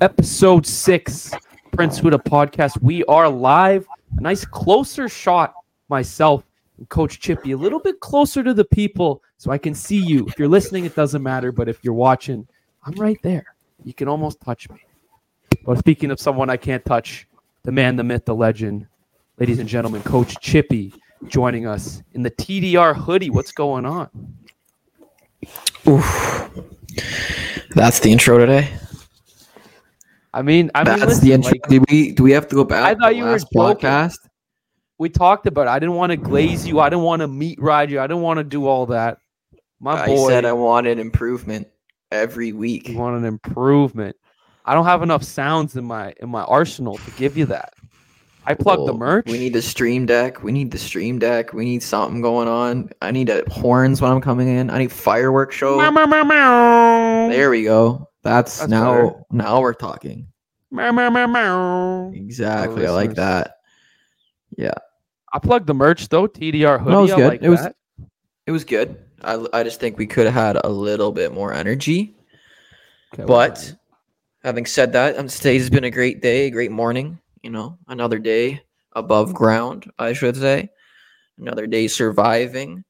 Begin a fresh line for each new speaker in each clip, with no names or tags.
episode six, Prince Huda podcast. We are live. A nice closer shot, myself and Coach Chippy, a little bit closer to the people so I can see you. If you're listening, it doesn't matter, but if you're watching, I'm right there. You can almost touch me. But speaking of someone I can't touch, the man, the myth, the legend, ladies and gentlemen, Coach Chippy joining us in the TDR hoodie. What's going on?
Oof. That's the intro today.
I mean, I mean,
That's
listen,
the intro.
like,
do we do we have to go back?
I thought you were joking.
podcast.
we talked about. It. I didn't want to glaze you. I didn't want to meat ride you. I didn't want to do all that. My
I
boy,
said I wanted improvement every week.
you want an improvement. I don't have enough sounds in my in my arsenal to give you that. I plugged the
Well,
merch.
We need the stream deck. We need the stream deck. We need something going on. I need a horns when I'm coming in. I need fireworks show.
Meow, meow, meow.
There we go. That's,
That's
now
better.
now we're talking.
Meow, meow, meow, meow.
Exactly. I like that. Yeah.
I plugged the merch though. TDR hoodie.
No, it was
I
good.
like
It was-
that.
It was good. I, I just think we could have had a little bit more energy.
Okay, well,
But having said that, um, today's been a great day, a great morning. You know, another day above ground, I should say. Another day surviving.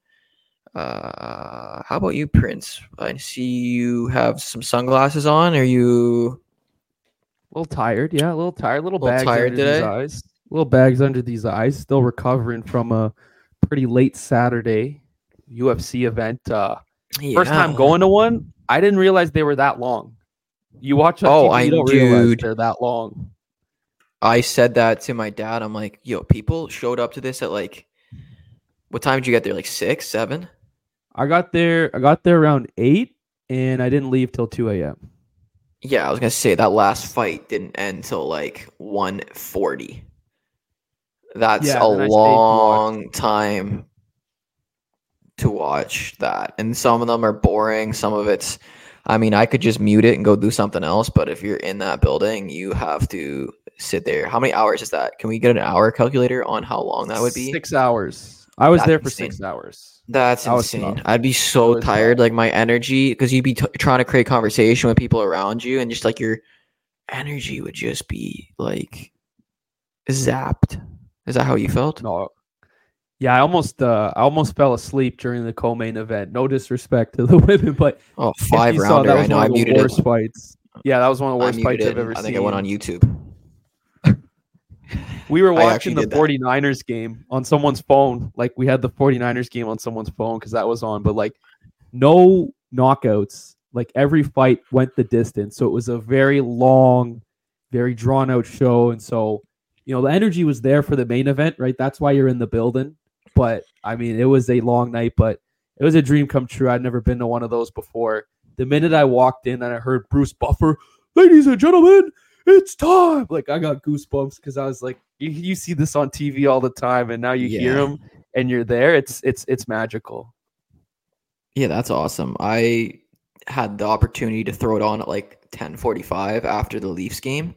Uh, how about you, Prince? I see you have some sunglasses on. Are you?
a little tired. Yeah, a little tired. Little,
Little
bags
tired
under these
today?
eyes. Little bags under these eyes. Still recovering from a pretty late Saturday UFC event. Uh, First time going to one, I didn't realize they were that long. You watch on
Oh,
TV,
I-
you don't realize they're that long.
I said that to my dad. I'm like, yo, people showed up to this at like, what time did you get there? Like six, seven?
I got there. I got there around eight, and I didn't leave till two a.m.
Yeah, I was gonna say that last fight didn't end till like 140. That's
Yeah,
a
and I stayed to watch.
long time to watch that. And some of them are boring. Some of it's I mean, I could just mute it and go do something else, but if you're in that building, you have to sit there. How many hours is that? Can we get an hour calculator on how long that would be?
six hours. I was
That's
there for
insane.
six hours.
That's
That
insane. I'd be so tired,
tough.
like my energy, because you'd be t- trying to create conversation with people around you, and just like your energy would just be like zapped. Is that how you felt?
No, yeah, I almost, uh, I almost fell asleep during the co-main event. No disrespect to the women, but
oh, five
you saw,
rounder.
that
I know.
one
I
of the
muted
worst
it.
fights. Yeah, that was one of the worst fights. I've ever
I
seen.
I think I went on YouTube.
We were watching the 49ers game on someone's phone. Like we had the 49ers game on someone's phone because that was on, but like no knockouts. Like every fight went the distance. So it was a very long, very drawn out show. And so, you know, the energy was there for the main event, right? That's why you're in the building. But I mean, it was a long night, but it was a dream come true. I'd never been to one of those before. The minute I walked in and I heard Bruce Buffer, ladies and gentlemen, it's time. Like I got goosebumps because I was like, you, you see this on TV all the time, and now you hear them and you're there. It's it's it's magical.
Yeah, that's awesome. I had the opportunity to throw it on at like 10:45 after the Leafs game,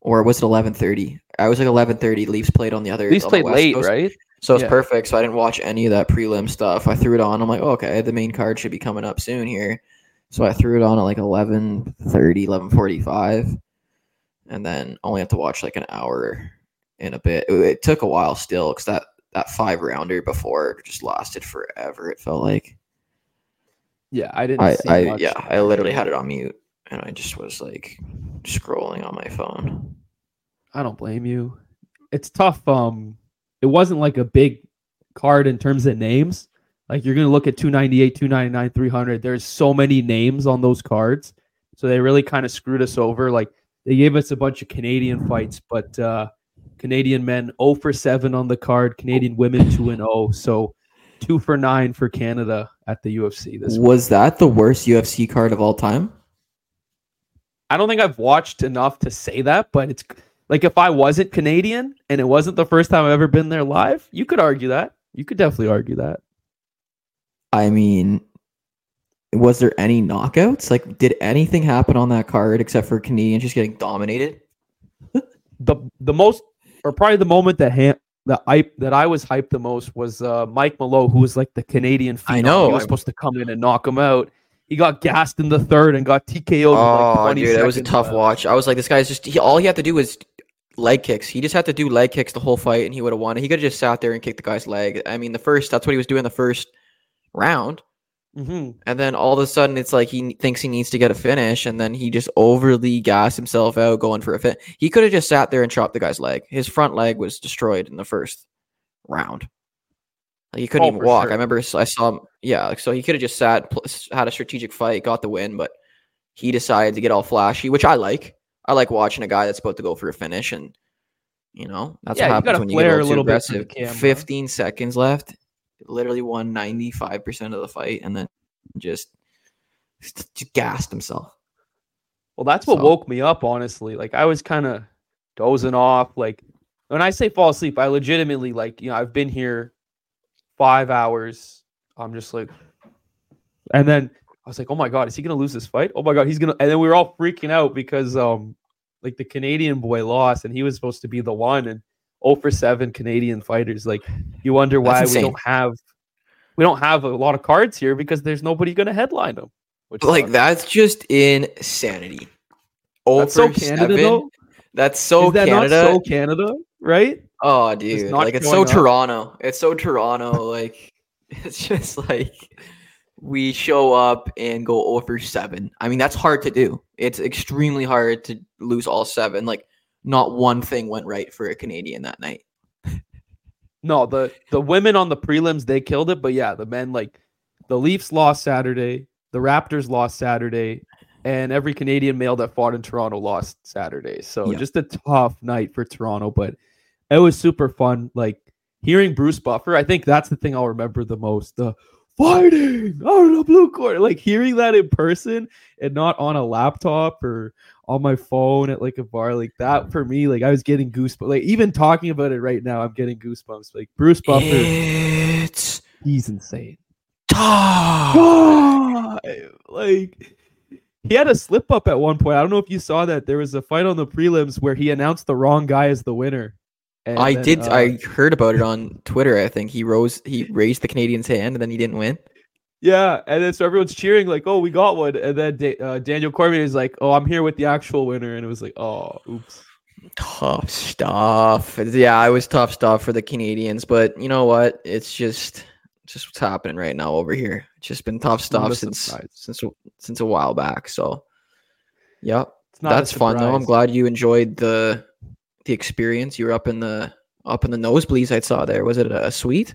or was it 11:30? I was like 11:30. Leafs played on the other.
Leafs played late,
Coast.
right?
So it's
Yeah.
perfect. So I didn't watch any of that prelim stuff. I threw it on. I'm like, oh, okay, the main card should be coming up soon here. So I threw it on at like 11:30, 11:45, and then only have to watch like an hour in a bit. It, it took a while still because that that five rounder before just lasted forever. It felt like
Yeah, I didn't.
I,
see
I yeah, I literally had it on mute and I just was like scrolling on my phone.
I don't blame you. It's tough. Um, it wasn't like a big card in terms of names. Like you're gonna look at 298, 299, 300. There's so many names on those cards, so they really kind of screwed us over. Like they gave us a bunch of Canadian fights, but uh, Canadian men 0 for 7 on the card. Canadian women 2 and 0. So two for nine for Canada at the UFC this week.
Was that the worst UFC card of all time?
I don't think I've watched enough to say that, but it's like if I wasn't Canadian and it wasn't the first time I've ever been there live, you could argue that. You could definitely argue that.
I mean, was there any knockouts? Like, did anything happen on that card except for Canadians just getting dominated?
The the most or probably the moment that ha- the hype that I was hyped the most was uh, Mike Malott, who was like the Canadian.
I know,
he was
I-
supposed to come in and knock him out, he got gassed in the third and got TKO.
Oh, like dude, that was a tough watch. I was like, this guy's just he, all he had to do was leg kicks. He just had to do leg kicks the whole fight, and he would have won. He could have just sat there and kicked the guy's leg. I mean, the first that's what he was doing the first round.
Mm-hmm.
And then all of a sudden, it's like he thinks he needs to get a finish, and then he just overly gassed himself out going for a fit. He could have just sat there and chopped the guy's leg. His front leg was destroyed in the first round. Like he couldn't oh, even walk. Sure. I remember I saw him. Yeah, so he could have just sat, had a strategic fight, got the win, but he decided to get all flashy, which I like. I like watching a guy that's about to go for a finish, and you know that's yeah, what happens when you get a little aggressive. Fifteen seconds left literally won 95% of the fight and then just, just gassed himself.
Well, that's what so. woke me up, honestly. Like I was kind of dozing off. Like when I say fall asleep, I legitimately like, you know, I've been here five hours. I'm just like, and then I was like, oh my God, is he gonna lose this fight? Oh my God, he's gonna and then we were all freaking out because um like the Canadian boy lost and he was supposed to be the one and 0 for 7 Canadian fighters. Like you wonder why we don't have we don't have a lot of cards here because there's nobody going to headline them.
Which like that's just insanity. Oh that's so Canada though. That's so that Canada.
so Canada, right?
Oh, dude, it's like it's so up. Toronto. It's so Toronto. like it's just like we show up and go oh over seven. I mean, that's hard to do. It's extremely hard to lose all seven. Like not one thing went right for a Canadian that night.
no, the the women on the prelims they killed it, but yeah, the men like the Leafs lost Saturday, the Raptors lost Saturday, and every Canadian male that fought in Toronto lost Saturday. So yeah. just a tough night for Toronto, but it was super fun. Like hearing Bruce Buffer, I think that's the thing I'll remember the most. The fighting out of the blue court, like hearing that in person and not on a laptop or on my phone at like a bar like that for me like i was getting goosebumps like even talking about it right now i'm getting goosebumps like bruce buffer.
It's
he's insane.
time.
like he had a slip up at one point. I don't know if you saw that. There was a fight on the prelims where he announced the wrong guy as the winner.
And i then, did uh, i heard about it on twitter i think. He rose he raised the canadian's hand and then he didn't win
yeah, and then so everyone's cheering like, "Oh, we got one!" And then da- uh, Daniel Cormier is like, "Oh, I'm here with the actual winner," and it was like, "Oh, oops."
Tough stuff. Yeah, it was tough stuff for the Canadians, but you know what? It's just just what's happening right now over here. It's just been tough stuff since since since a while back. So, yep, that's fun though. I'm glad you enjoyed the the experience. You were up in the up in the nosebleeds. I saw there. Was it a suite?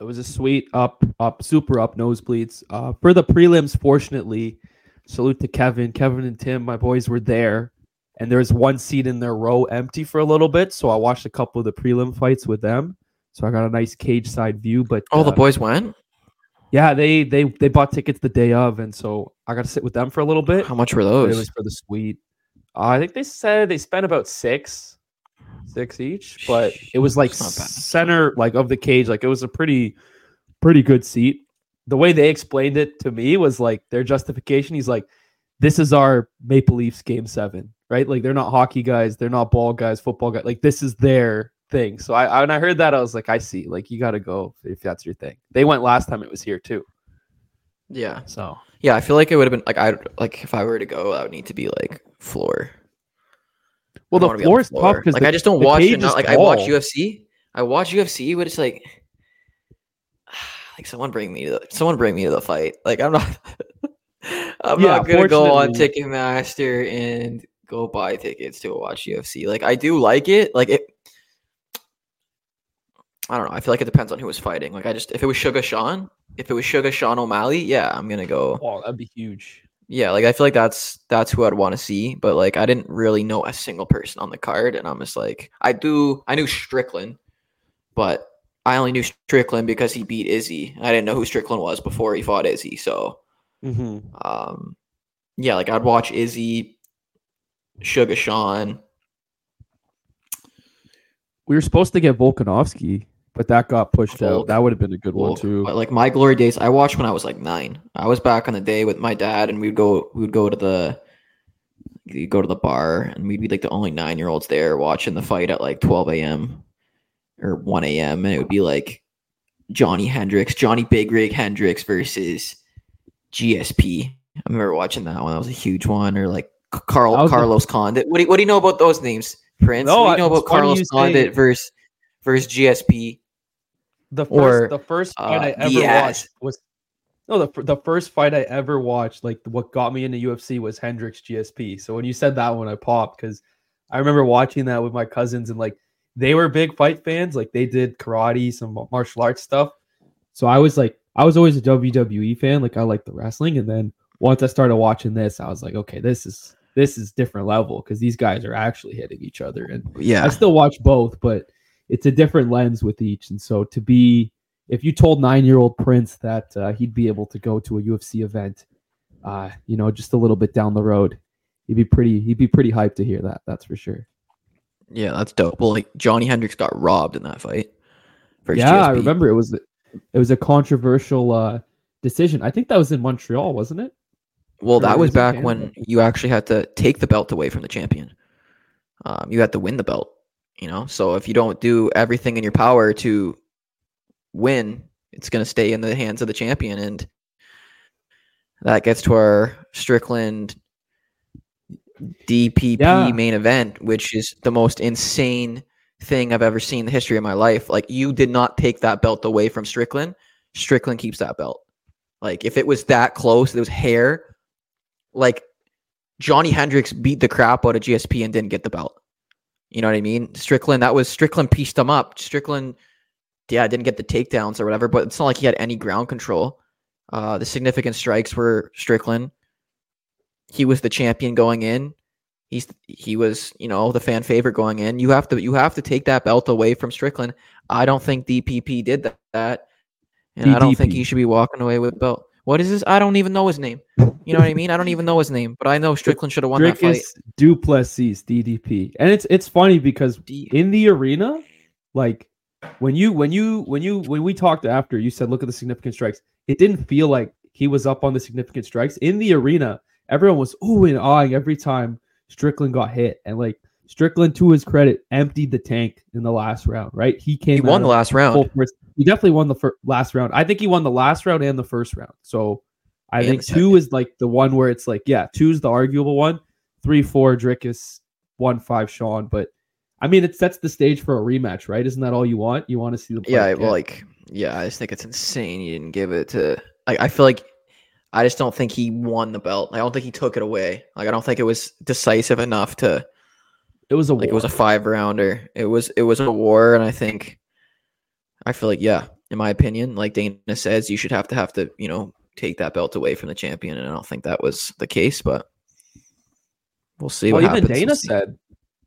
It was a sweet up, up, super up nosebleeds. Uh, for the prelims, fortunately, salute to Kevin, Kevin and Tim, my boys were there, and there was one seat in their row empty for a little bit. So I watched a couple of the prelim fights with them. So I got a nice cage side view. But
oh, uh, the boys went.
Yeah, they they they bought tickets the day of, and so I got to sit with them for a little bit.
How much were those?
It was for the suite. Uh, I think they said they spent about six six each, but it was like center like of the cage. Like it was a pretty pretty good seat. The way they explained it to me was like their justification. He's like, "This is our Maple Leafs game seven, right? Like they're not hockey guys, they're not ball guys, football guys. Like this is their thing." So I when I heard that, I was like, "I see. Like you got to go if that's your thing." They went last time it was here too.
Yeah.
So
yeah, I feel like it would have been like I like if I were to go, I would need to be like floor
well, the floor is tough
because like
the,
I just don't watch it. Not, like I watch UFC. I watch UFC, but it's like like someone bring me to the, someone bring me to the fight. Like I'm not I'm yeah, not gonna go on Ticketmaster and go buy tickets to watch UFC. Like I do like it. Like it I don't know. I feel like it depends on who was fighting. Like I just if it was Sugar Sean, if it was Sugar Sean O'Malley, yeah, I'm gonna go.
Oh, that'd be huge.
Yeah, like I feel like that's that's who I'd want to see, but like I didn't really know a single person on the card, and I'm just like I do I knew Strickland, but I only knew Strickland because he beat Izzy. I didn't know who Strickland was before he fought Izzy, so
mm-hmm.
um, yeah, like I'd watch Izzy, Sugar Sean.
We were supposed to get Volkanovski but that got pushed Volk. out. That would have been a good Volk. one too.
But like my glory days, I watched when I was like nine. I was back on the day with my dad, and we'd go we'd go to the you go to the bar, and we'd be like the only nine year olds there watching the fight at like twelve a.m. or one a.m. and it would be like Johnny Hendricks, Johnny Big Rig Hendricks versus GSP. I remember watching that one. That was a huge one. Or like Carl
was the-
Carlos Condit. What do you, what do you know about those names, Prince?
No,
what do you know about Carlos
you say-
Condit versus versus GSP?
The first,
Or,
the first fight
uh,
I ever
Diaz.
watched was no the the first fight I ever watched. Like what got me into UFC was Hendricks GSP. So when you said that one, I popped because I remember watching that with my cousins and like they were big fight fans. Like they did karate, some martial arts stuff. So I was like, I was always a WWE fan. Like I liked the wrestling, and then once I started watching this, I was like, okay, this is this is different level because these guys are actually hitting each other and
yeah, I
still watch both, but it's a different lens with each. And so to be, if you told nine year old Prince that uh, he'd be able to go to a UFC event, uh, you know, just a little bit down the road, he'd be pretty, he'd be pretty hyped to hear that. That's for sure.
yeah, that's dope. Well, like Johnny Hendricks got robbed in that fight.
yeah, I remember it was, it was a controversial uh, decision. I think that was in Montreal, wasn't it?
Well,
Or
that was
was
back when you actually had to take the belt away from the champion. Um, you had to win the belt, you know. So if you don't do everything in your power to win, it's going to stay in the hands of the champion, and that gets to our Strickland DPP
Yeah.
main event, which is the most insane thing I've ever seen in the history of my life. Like you did not take that belt away from Strickland. Strickland keeps that belt. Like if it was that close, it was hair. Like Johnny Hendricks beat the crap out of GSP and didn't get the belt. You know what I mean? Strickland, that was Strickland pieced him up. Strickland, yeah, didn't get the takedowns or whatever, but it's not like he had any ground control. Uh, the significant strikes were Strickland. He was the champion going in. He's he was, you know, the fan favorite going in. You have to you have to take that belt away from Strickland. I don't think DPP did that. and I don't think he should be walking away with belt. What is this? I don't even know his name. You know what I mean? I don't even know his name, but I know Strickland should have won that fight.
Du Plessis DDP, and it's it's funny because in the arena, like when you when you when you when we talked after, you said look at the significant strikes. It didn't feel like he was up on the significant strikes in the arena. Everyone was ooh and awing every time Strickland got hit, and like Strickland, to his credit, emptied the tank in the last round. Right, he came.
He won the last
full
round.
force. He definitely won the fir- last round. I think he won the last round and the first round. So I
And
think two is like the one where it's like, yeah, two's the arguable one. Three, four, Dricus, one, five, Sean. But I mean, it sets the stage for a rematch, right? Isn't that all you want? You want to see the
Yeah, well, like, yeah, I just think it's insane. He didn't give it to. Like, I feel like I just don't think he won the belt. I don't think he took it away. Like, I don't think it was decisive enough to.
it was a
Like, it was a five rounder. It was it was a war, and I think. I feel like yeah, in my opinion, like Dana says, you should have to have to you know take that belt away from the champion, and I don't think that was the case, but we'll see
well,
what
even. Dana said,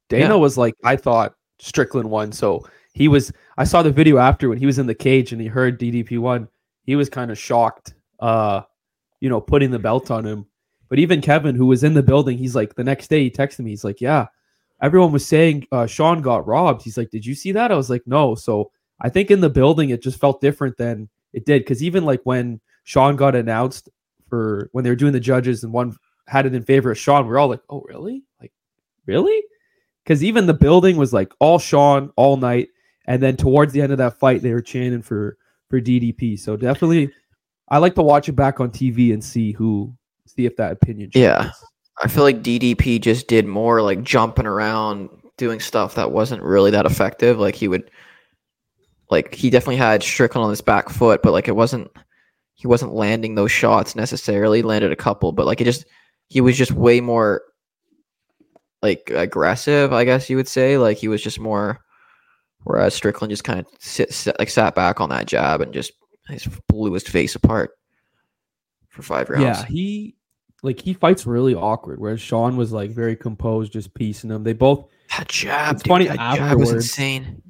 Dana
Yeah.
was like, I thought Strickland won. So he was, I saw the video after when he was in the cage and he heard DDP won. He was kind of shocked, uh, you know, putting the belt on him. But even Kevin, who was in the building, he's like, the next day he texted me, he's like, yeah, everyone was saying uh, Sean got robbed. He's like, did you see that? I was like, no. So I think in the building, it just felt different than it did. Cause even like when Sean got announced for when they were doing the judges and one had it in favor of Sean, we are all like, oh, really? Like, really? Because even the building was like all Sean all night. And then towards the end of that fight, they were chanting for for DDP. So definitely, I like to watch it back on TV and see who see if that opinion.
Yeah. I feel like DDP just did more like jumping around, doing stuff that wasn't really that effective. Like he would, like he definitely had Strickland on his back foot, but like it wasn't, he wasn't landing those shots necessarily. Landed a couple, but like it just, he was just way more like aggressive, I guess you would say. Like he was just more, whereas Strickland just kind of sit, sit like sat back on that jab and just his blew his face apart for five rounds.
Yeah, he like he fights really awkward, whereas Sean was like very composed, just piecing them. They both,
That jab,
It's
dude,
funny
that jab was insane.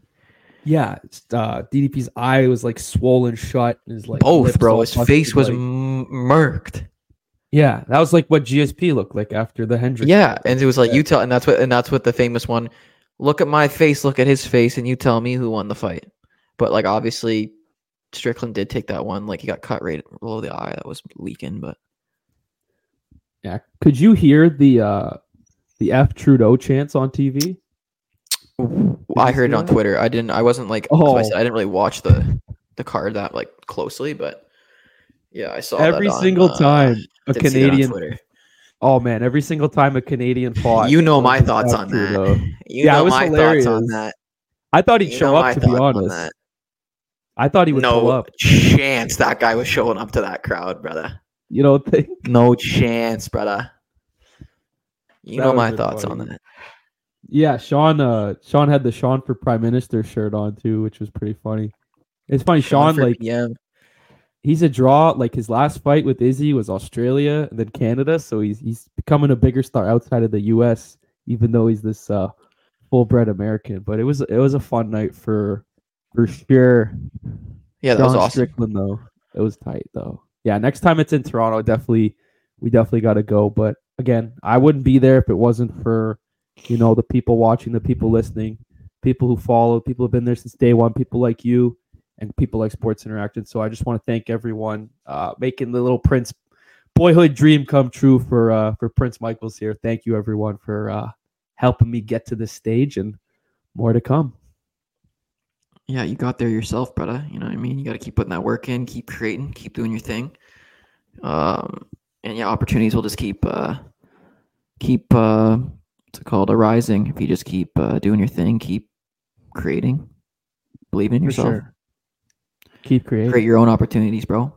Yeah. Uh, DDP's eye was like swollen shut. and His like
Both, bro. His face was
like-
murked.
yeah. That was like what GSP looked like after the Hendricks.
Yeah, and it was like
Yeah.
you tell, and that's what, and that's what the famous one. Look at my face. Look at his face, and you tell me who won the fight. But like, obviously, Strickland did take that one. Like, he got cut right below the eye that was leaking. But
yeah. Could you hear the uh the F Trudeau chants on TV?
I heard it on? Twitter. I didn't. I wasn't like. Oh. I,
Oh.
said, I didn't really watch the the card that like closely, but Yeah, I saw
every
that on,
single
uh,
time a
did see that on
Canadian. Oh man, every single time a Canadian fought.
You know my thoughts on that.
though.
You
Yeah,
know
was
my thoughts on
hilarious.
that.
I thought he'd
You
show up. To be honest. I thought he would pull
No
up.
chance that guy was showing up to that crowd, brother.
You don't think?
No chance, brother. You
That
know my thoughts
funny.
on that.
Yeah, Sean. Uh, Sean had the Sean for Prime Minister shirt on too, which was pretty funny. It's funny, Sean.
for
Like
PM.
he's a draw. Like his last fight with Izzy was Australia and then Canada, so he's he's becoming a bigger star outside of the U.S. Even though he's this uh, full-bred American, but it was it was a fun night for for sure.
Yeah, that was awesome.
Strickland though, it was tight though. Yeah, next time it's in Toronto, definitely we definitely got to go. But again, I wouldn't be there if it wasn't for you know the people watching, the people listening, people who follow, people who've been there since day one, people like you and people like Sports Interaction. So I just want to thank everyone uh, making the little Prince boyhood dream come true for uh, for Prince Michael's here. Thank you everyone for uh, helping me get to this stage and more to come.
Yeah, you got there yourself, brother. You know what I mean? You got to keep putting that work in, keep creating, keep doing your thing. Um, and yeah, opportunities will just keep, uh, keep, uh, what's it called, arising. If you just keep uh, doing your thing, keep creating, believe in
For
yourself,
sure. Keep creating.
create your own opportunities, bro.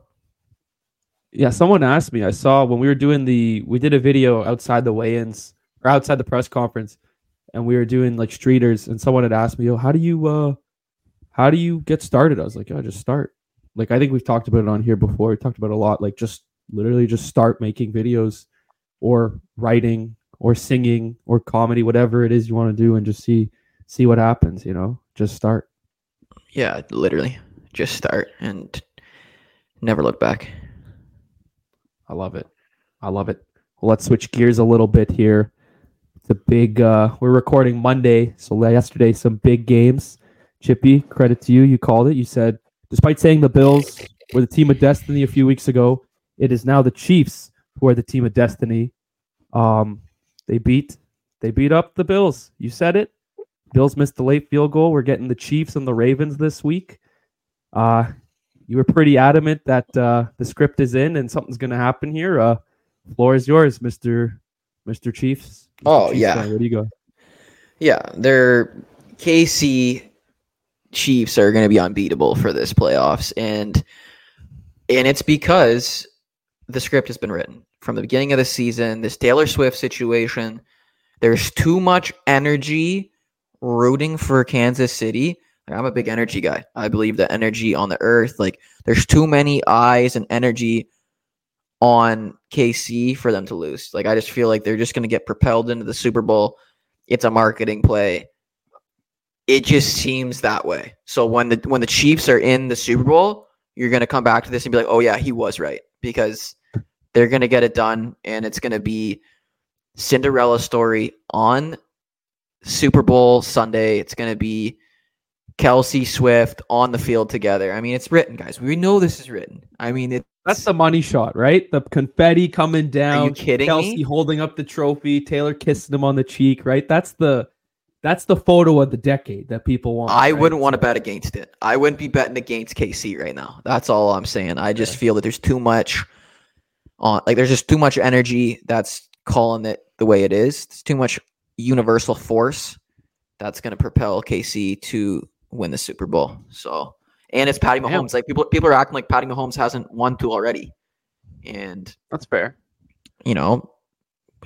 Yeah, someone asked me. I saw when we were doing the we did a video outside the weigh-ins or outside the press conference, and we were doing like streeters, and someone had asked me, "Yo, how do you uh, how do you get started?" I was like, "Oh, just start." Like I think we've talked about it on here before. We talked about it a lot. Like just literally just start making videos, or writing, or singing, or comedy, whatever it is you want to do, and just see see what happens. You know, just start.
Yeah, literally, just start and never look back.
I love it. I love it. Well, let's switch gears a little bit here. It's a big. Uh, we're recording Monday, so yesterday some big games. Chippy, credit to you. You called it. You said, despite saying the Bills were the team of destiny a few weeks ago, it is now the Chiefs who are the team of destiny. Um, they beat. They beat up the Bills. You said it. Bills missed the late field goal. We're getting the Chiefs and the Ravens this week. Uh, you were pretty adamant that uh, the script is in and something's going to happen here. Uh, floor is yours, Mister Mister Chiefs. Mr.
Oh,
Chiefs
yeah.
fan. Where do you go?
Yeah, they're KC Chiefs are going to be unbeatable for this playoffs, and and it's because the script has been written from the beginning of the season. This Taylor Swift situation, there's too much energy rooting for Kansas City. I'm a big energy guy. I believe the energy on the earth, like there's too many eyes and energy on KC for them to lose. Like I just feel like they're just going to get propelled into the Super Bowl. It's a marketing play. It just seems that way. So when the when the Chiefs are in the Super Bowl, you're going to come back to this and be like, "Oh yeah, he was right." Because they're going to get it done and it's going to be Cinderella story on Super Bowl Sunday. It's going to be Kelce Swift on the field together. I mean, it's written, guys. We know this is written. I mean, it,
That's the money shot, right? The confetti coming down.
Are you kidding
Kelce
me?
holding up the trophy. Taylor kissing him on the cheek, right? That's the that's the photo of the decade that people want.
I
right?
wouldn't want to bet against it. I wouldn't be betting against KC right now. That's all I'm saying. I just feel that there's too much on like there's just too much energy that's calling it the way it is. It's too much universal force that's going to propel KC to win the Super Bowl. So, and it's Patty
Damn.
Mahomes. Like people people are acting like Patty Mahomes hasn't won two already. And
That's fair.
you know,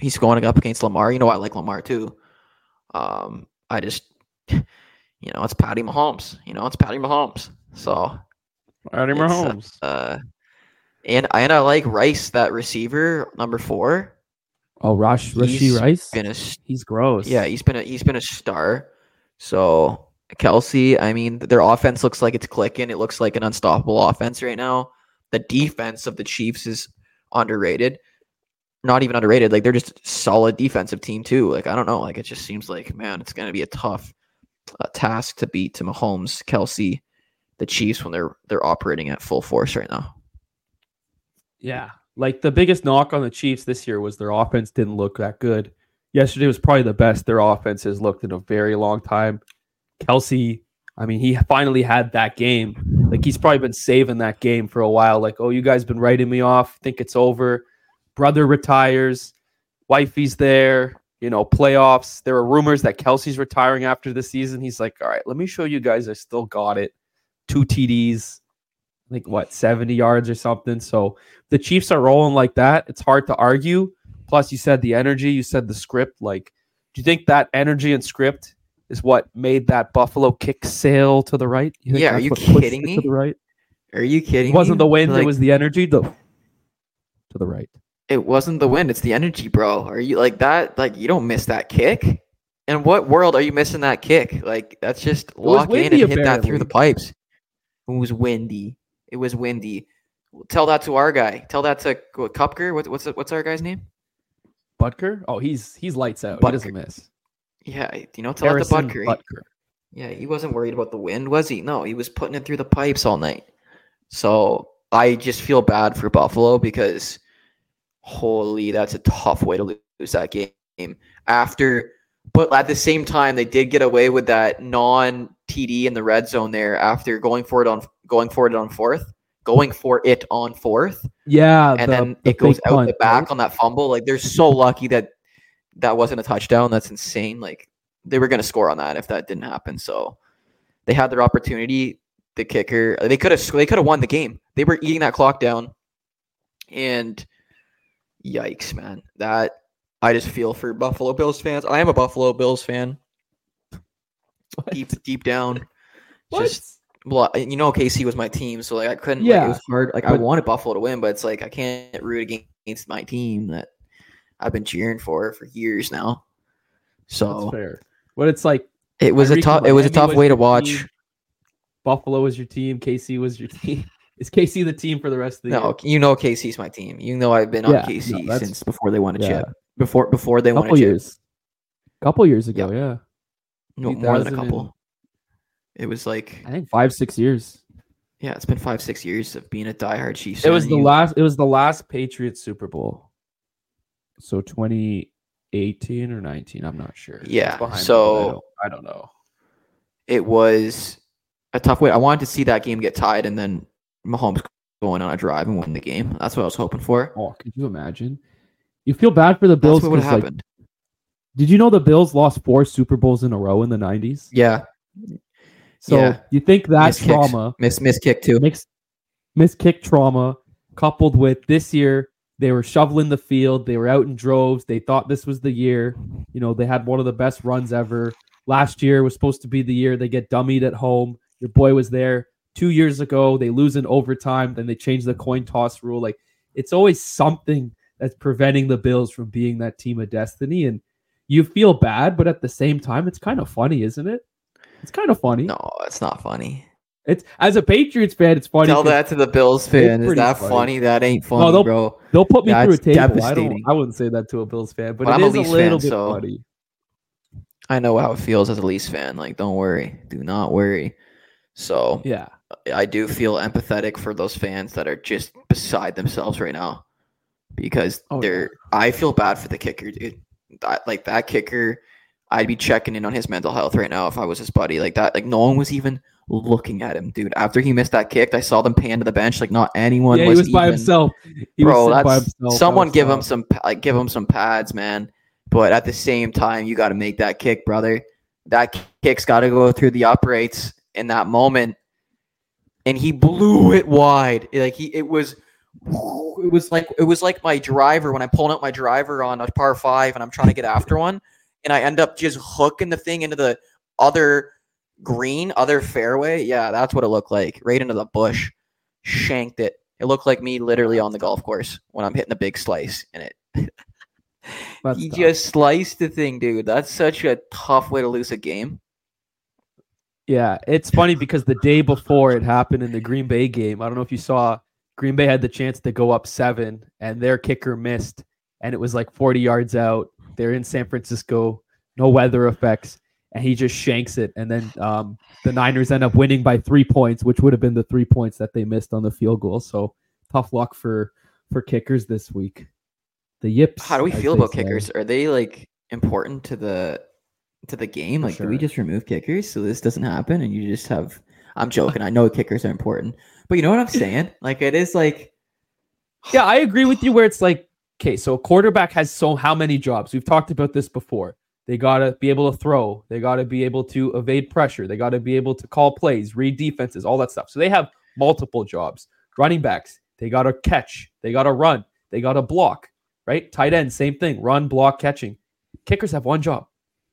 he's going up against Lamar. You know, I like Lamar too. Um, I just, you know, it's Patty Mahomes. You know, it's Patty Mahomes. So,
Patty
uh,
Mahomes.
uh, and and I like Rice, that receiver number four.
oh, Rush, Rashee
he's
Rice.
Been a s-
He's gross.
yeah, he's been a he's been a star. So Kelce, I mean, their offense looks like it's clicking. It looks like an unstoppable offense right now. The defense of the Chiefs is underrated. Not even underrated. Like they're just a solid defensive team too. Like I don't know. Like it just seems like man, it's going to be a tough uh, task to beat to Mahomes, Kelce, the Chiefs when they're they're operating at full force right now.
Yeah. Like the biggest knock on the Chiefs this year was their offense didn't look that good. Yesterday was probably the best their offense has looked in a very long time. Kelce, I mean, he finally had that game Like he's probably been saving that game for a while. Like, oh, you guys been writing me off. Think it's over. Brother retires. Wifey's there. You know, playoffs. There are rumors that Kelce's retiring after the season. He's like, all right, let me show you guys I still got it. Two TDs, like what, 70 yards or something. So the Chiefs are rolling like that. It's hard to argue. Plus, you said the energy, you said the script. Like, do you think that energy and script is what made that Buffalo kick sail to the right? You think
Yeah, are you kidding me?
To the right.
Are you kidding?
It wasn't
me?
the wind.
Like,
it was the energy. The to the right.
It wasn't the wind. It's the energy, bro. Are you like that? Like you don't miss that kick. In what world are you missing that kick? Like that's just lock in and hit that through the pipes. It was windy. It was windy. Tell that to our guy. Tell that to what, Kupker. What, what's what's our guy's name?
Butker. Oh, he's he's lights out.
Butker.
He doesn't miss.
Yeah, you know, tell
Harrison
that to Butker.
Butker.
Yeah, he wasn't worried about the wind, was he? No, he was putting it through the pipes all night. So I just feel bad for Buffalo because holy, that's a tough way to lose that game. After but at the same time, they did get away with that non TD in the red zone there after going for it on going for it on fourth, going for it on fourth,
Yeah,
and
the-
then
the
it goes out
punt,
the back
right?
on that fumble. Like they're so lucky that that wasn't a touchdown. That's insane. Like they were going to score on that if that didn't happen. So they had their opportunity. The kicker, they could have they could have won the game. They were eating that clock down, and yikes, man! That I just feel for Buffalo Bills fans. I am a Buffalo Bills fan,
What?
deep deep down.
What?
Just well, you know, KC was my team, so like I couldn't. Yeah,
Yeah,
it was hard. Like I wanted Buffalo to win, but it's like I can't root against my team that I've been cheering for for years now. So
fair. But it's like
it was a tough. It was a tough
was
way to watch.
team, Buffalo was your team. KC was your team. Is KC the team for the rest of the year?
No, you know KC's my team. You know I've been
Yeah,
on KC
no,
since before they won a
year?
chip. Before before they
Yeah,
won a
couple
chip.
years. Couple years ago, yeah.
No, more than a
2000 and-
couple. It was like
I think five, six years.
yeah, it's been five six years of being a diehard Chiefs.
It was the
You-
last. It was the last Patriots Super Bowl. So 2018 or 19, I'm not sure.
Yeah,
behind me,
so-
I don't, I don't know.
it was a tough way. I wanted to see that game get tied and then Mahomes going on a drive and win the game. That's what I was hoping for.
Oh, could you imagine? You feel bad for the Bills
That's what would have
because, like,
happened.
did you know the Bills lost four Super Bowls in a row in the 90s?
yeah,
So
yeah.
you think that
kicks.
trauma
miss miss kick too.
mixed missed kick trauma coupled with this year they were shoveling the field they were out in droves they thought this was the year you know they had one of the best runs ever last year was supposed to be the year they get dummied at home your boy was there two years ago they lose in overtime then they change the coin toss rule like it's always something that's preventing the bills from being that team of destiny and you feel bad but at the same time it's kind of funny isn't it it's kind of funny
No, it's not funny.
it's as a patriots fan it's funny
Tell that to the Bills fan. Is that
funny.
funny? That ain't funny, no,
they'll-
bro.
They'll put me through a
That's
table. I don't. I wouldn't say that to a Bills fan, but
But
it
I'm a
is a
Leafs
little
fan,
bit
so-
funny.
I know how it feels as a Leafs fan. Like, don't worry. Do not worry. So
Yeah,
I do feel empathetic for those fans that are just beside themselves right now because
Oh,
they're. I feel bad for the kicker, dude. That, like that kicker, I'd be checking in on his mental health right now if I was his buddy. Like that, like no one was even looking at him, dude. After he missed that kick, I saw them pan to the bench. Like not anyone.
yeah,
was
he was by himself. He
bro.
was sitting by
That's
himself.
Someone give him some like give him some pads, man. But at the same time, you got to make that kick, brother. That kick's got to go through the uprights in that moment, and he blew it wide. Like he, it was, it was like it was like my driver when I'm pulling out my driver on a par five and I'm trying to get after one, and I end up just hooking the thing into the other green, other fairway. Yeah, that's what it looked like, right into the bush. Shanked it. It looked like me literally on the golf course when I'm hitting a big slice, and it
That's
he
tough.
just sliced the thing, dude. That's such a tough way to lose a game.
Yeah, it's funny because the day before it happened in the Green Bay game, I don't know if you saw. Green Bay had the chance to go up seven, and their kicker missed, and it was like 40 yards out. They're in San Francisco, no weather effects, and he just shanks it. And then um, the Niners end up winning by three points, which would have been the three points that they missed on the field goal. So tough luck for for kickers this week. The yips.
How do we
as
feel about
say.
kickers? Are they like important to the to the game? Like, do we just remove kickers so this doesn't happen, and you just have? I'm joking. I know kickers are important, but you know what I'm saying? Like it is like
Yeah, I agree with you where it's like, okay, so a quarterback has so how many jobs? We've talked about this before. They got to be able to throw. They got to be able to evade pressure. They got to be able to call plays, read defenses, all that stuff. So they have multiple jobs. Running backs, they got to catch. They got to run. They got to block, right? Tight end, same thing. Run, block, catching. Kickers have one job.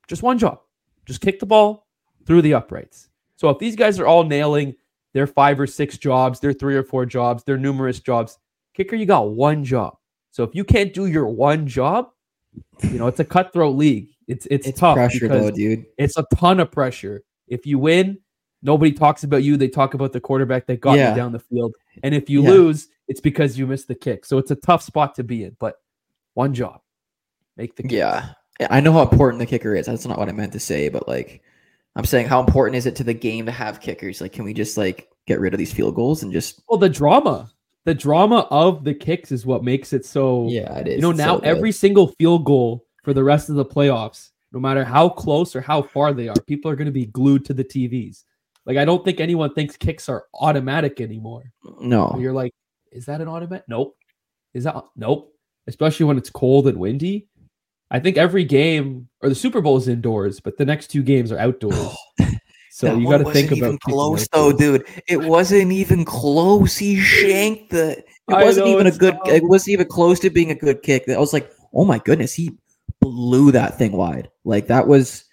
Just one job. Just kick the ball through the uprights. So if these guys are all nailing their five or six jobs, their three or four jobs, their numerous jobs, kicker, you got one job. So if you can't do your one job, you know, it's a cutthroat league. It's it's,
it's
tough
pressure
because
though, dude.
it's a ton of pressure. If you win, nobody talks about you. They talk about the quarterback that got
Yeah.
you down the field. And if you
Yeah.
lose, it's because you missed the kick. So it's a tough spot to be in. But one job, make the.
Yeah. Yeah, I know how important the kicker is. That's not what I meant to say, but like I'm saying how important is it to the game to have kickers? Like can we just like get rid of these field goals and just
Well, the drama, the drama of the kicks is what makes it so.
Yeah, it is.
You know,
It's
now
so
every single field goal for the rest of the playoffs, no matter how close or how far they are, people are going to be glued to the TVs. Like, I don't think anyone thinks kicks are automatic anymore.
No.
You're like, is that an automatic? Nope. Is that nope? Especially when it's cold and windy. I think every game or the Super Bowl is indoors, but the next two games are outdoors. So
That
you got to think
wasn't
about
even close though, dude. It wasn't even close. He shanked the. It wasn't
know,
even a good.
tough.
It wasn't even close to being a good kick. I was like, oh my goodness, he blew that thing wide. Like that was.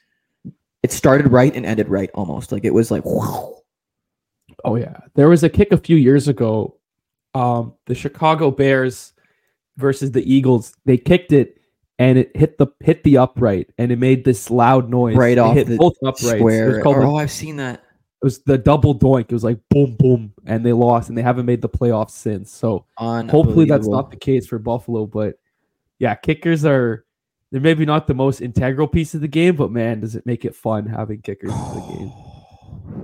It started right and ended right almost. Like it was like. Wow.
Oh yeah, there was a kick a few years ago. Um, the Chicago Bears versus the Eagles. They kicked it, and it hit the hit the upright, and it made this loud noise
Right
It
off
hit
the
both uprights. It was called
Or,
the-
oh, I've seen that.
it was the double doink. It was like boom, boom, and they lost, and they haven't made the playoffs since. So hopefully that's not the case for Buffalo. But yeah, kickers are they're maybe not the most integral piece of the game, but man, does it make it fun having kickers in the game?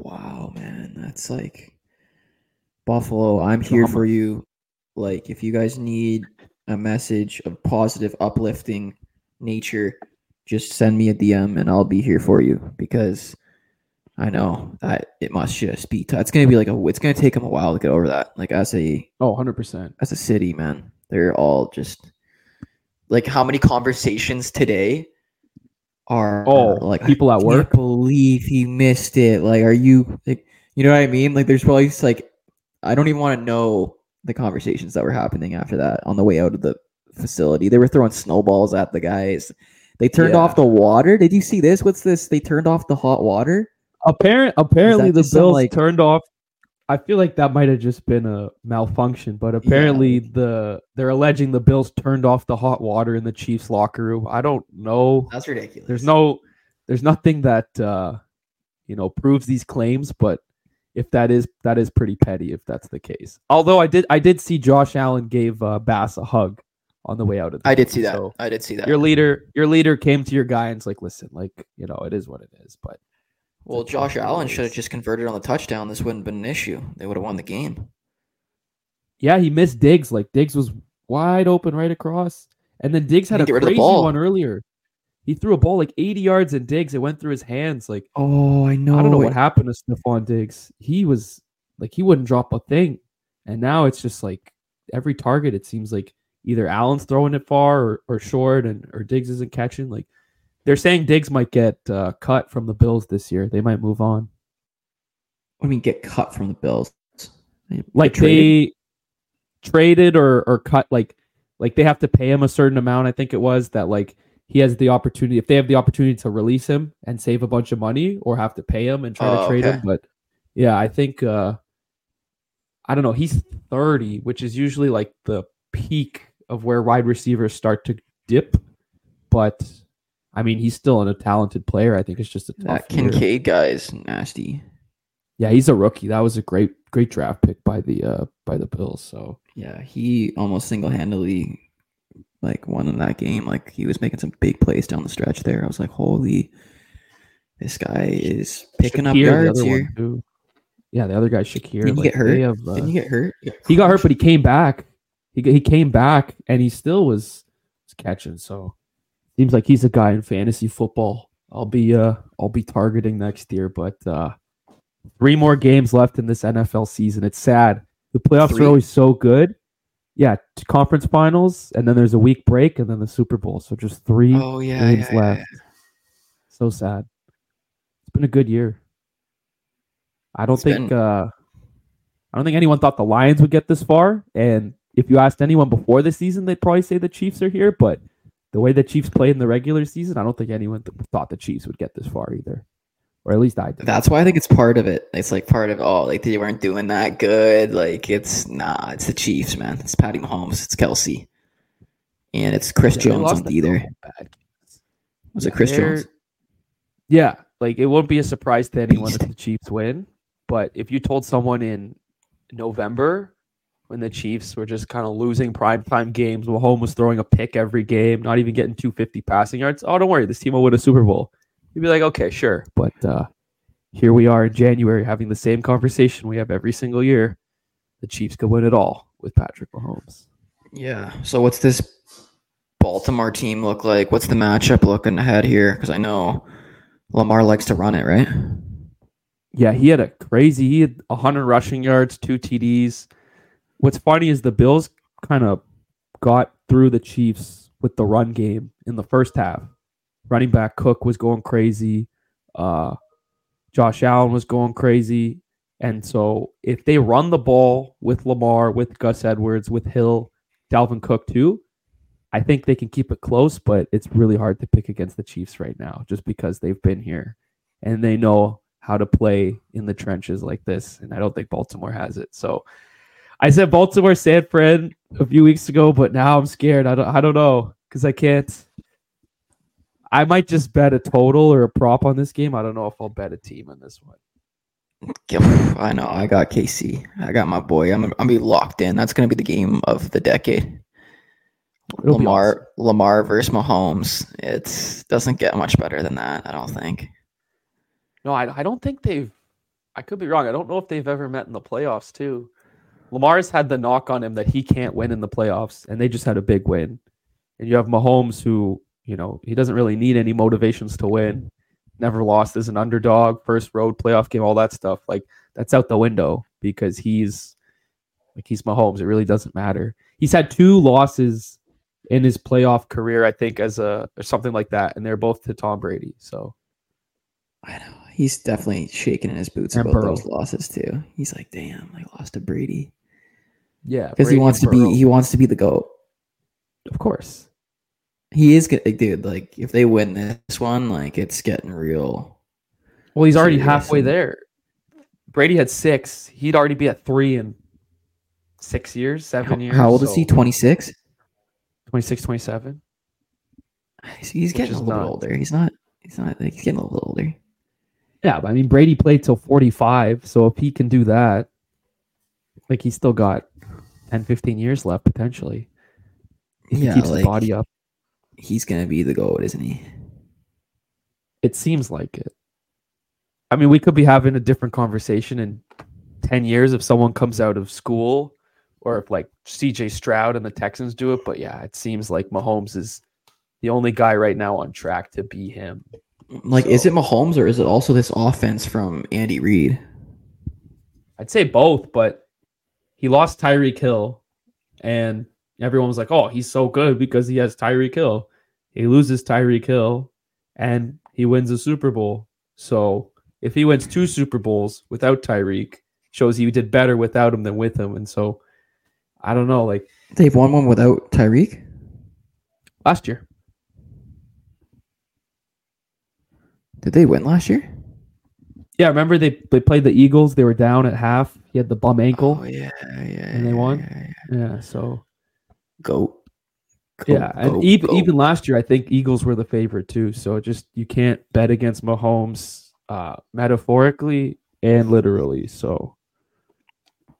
Wow, man, that's like Buffalo. I'm here for you. Like, if you guys need a message of positive, uplifting nature, just send me a DM and I'll be here for you because I know that it must just be. T- it's gonna be like a. It's gonna take them a while to get over that. Like as a
Oh, 100 percent.
as a city, man, they're all just like how many conversations today are
Oh,
uh, like
people at work.
believe he missed it. Like, are you like, you know what I mean? Like, there's probably just, like, I don't even want to know the conversations that were happening after that on the way out of the facility. They were throwing snowballs at the guys. They turned
Yeah.
off the water. Did you see this? What's this? They turned off the hot water.
Apparent, apparently the
just some,
Bills
like-
turned off. I feel like that might have just been a malfunction, but apparently the they're alleging the Bills turned off the hot water in the Chiefs locker room. I don't know.
That's ridiculous.
There's no, there's nothing that uh, you know proves these claims, but if that is that is pretty petty if that's the case. Although I did I did see Josh Allen gave uh, Bass a hug on the way out of the
I did see that.
so-
I did see that.
your leader your leader came to your guy and it's like listen like you know it is what it is but
well, Josh Allen should have just converted on the touchdown. This wouldn't have been an issue. They would have won the game.
yeah he missed diggs like diggs was wide open right across and then diggs had a
didn't get rid of the
crazy one earlier he threw a ball like 80 yards and diggs it went through his hands like
Oh, I know.
i don't know what happened to Stephon diggs he was like he wouldn't drop a thing and now it's just like every target it seems like either allen's throwing it far or, or short and or diggs isn't catching like they're saying diggs might get uh, cut from the bills this year they might move on
I mean, get cut from the Bills. They
like
traded?
they traded or or cut like like they have to pay him a certain amount i think it was that like he has the opportunity if they have the opportunity to release him and save a bunch of money or have to pay him and try
Oh,
to trade
okay.
him but yeah i think uh i don't know he's 30 which is usually like the peak of where wide receivers start to dip but i mean he's still a talented player i think it's just a
That. Kincaid guy is nasty.
yeah he's a rookie that was a great great draft pick by the uh by the bills so
Yeah, he almost single handedly like won in that game. Like he was making some big plays down the stretch there. I was like, holy, this guy is picking up
Shakir, the
yards
one,
here.
Yeah, the other guy Shakir.
Didn't he
like,
get hurt?
have, uh,
Didn't he get hurt?
he got hurt, but he came back. He he came back and he still was, was catching. So seems like he's a guy in fantasy football. I'll be uh I'll be targeting next year, but uh Three more games left in this NFL season. It's sad. The playoffs
Three?
are always so good. Yeah, conference finals, and then there's a week break, and then the Super Bowl. So just three
Oh yeah,
games
yeah, yeah,
left. So sad. It's been a good year. I don't
It's
think
been-
uh I don't think anyone thought the Lions would get this far. And if you asked anyone before the season, they'd probably say the Chiefs are here. But the way the Chiefs played in the regular season, I don't think anyone th- thought the Chiefs would get this far either. Or at least I did.
That's why I think it's part of it. It's like part of oh, like they weren't doing that good. Like it's nah, it's the Chiefs, man. It's Patty Mahomes, it's Kelce, and it's Chris
Yeah,
Jones on
a
D there.
bad.
Was
Yeah,
it Chris Jones?
Yeah, like it won't be a surprise to anyone if the Chiefs win. But if you told someone in November when the Chiefs were just kind of losing primetime games, Mahomes was throwing a pick every game, not even getting 250 passing yards. Oh, don't worry, this team will win a Super Bowl. You'd be like, okay, sure. But uh, here we are in January having the same conversation we have every single year. The Chiefs could win it all with Patrick Mahomes.
Yeah. So what's this Baltimore team look like? What's the matchup looking ahead here? Because I know Lamar likes to run it, right?
Yeah, he had a crazy. He had 100 rushing yards, two TDs. What's funny is the Bills kind of got through the Chiefs with the run game in the first half. Running back Cook was going crazy. Uh, Josh Allen was going crazy. And so if they run the ball with Lamar, with Gus Edwards, with Hill, Dalvin Cook too, I think they can keep it close, but it's really hard to pick against the Chiefs right now just because they've been here and they know how to play in the trenches like this. And I don't think Baltimore has it. So I said Baltimore, San Fran a few weeks ago, but now I'm scared. I don't, I don't know because I can't. I might just bet a total or a prop on this game. I don't know if I'll bet a team on this one.
I know. I got KC. I got my boy. I'm. I'm gonna be locked in. That's gonna be the game of the decade.
It'll
Lamar. Lamar versus Mahomes. It doesn't get much better than that. I don't think.
No, I, I don't think they've. I could be wrong. I don't know if they've ever met in the playoffs too. Lamar's had the knock on him that he can't win in the playoffs, and they just had a big win. And you have Mahomes, who you know he doesn't really need any motivations to win. Never lost as an underdog, first road playoff game, all that stuff. Like that's out the window because he's like he's Mahomes. It really doesn't matter. He's had two losses in his playoff career, I think, as a or something like that, and they're both to Tom Brady. So
I know. He's definitely shaking in his boots
And
about
Burrow.
those losses too. He's like, damn, I lost to Brady
yeah,
because he wants to
and
be. He wants to be the goat.
of course.
He is good, like, dude. Like, if they win this one, like, it's getting real.
Well, he's already
Serious
halfway there. Brady had six. He'd already be at three in six years, seven
How,
years.
how old is he? 26.
26, 27.
He's, he's getting a little bit older. He's not. He's not. Like, he's getting a little older.
Yeah, but I mean, Brady played till 45. So if he can do that, like he's still got 10, 15 years left potentially. If
Yeah,
he keeps
like-
his body up.
He's gonna be the goat, isn't he?
It seems like it. I mean, we could be having a different conversation in 10 years if someone comes out of school or if like CJ Stroud and the Texans do it. But yeah, it seems like Mahomes is the only guy right now on track to be him.
Like, is it Mahomes or is it also this offense from Andy Reid?
I'd say both, but he lost Tyreek Hill and everyone was like, oh, he's so good because he has Tyreek Hill." He loses Tyreek Hill, and he wins a Super Bowl. So if he wins two Super Bowls without Tyreek, shows he did better without him than with him. And so I don't know, like
They've won one without Tyreek.
last year.
Did they win last year?
Yeah, remember they, they played the Eagles. They were down at half. He had the bum ankle.
Oh yeah, yeah.
And they won?
yeah, yeah.
Yeah, so
Goat. Goat,
Yeah, and even
goat.
even last year, I think Eagles were the favorite too. So just you can't bet against Mahomes, uh, metaphorically and literally. So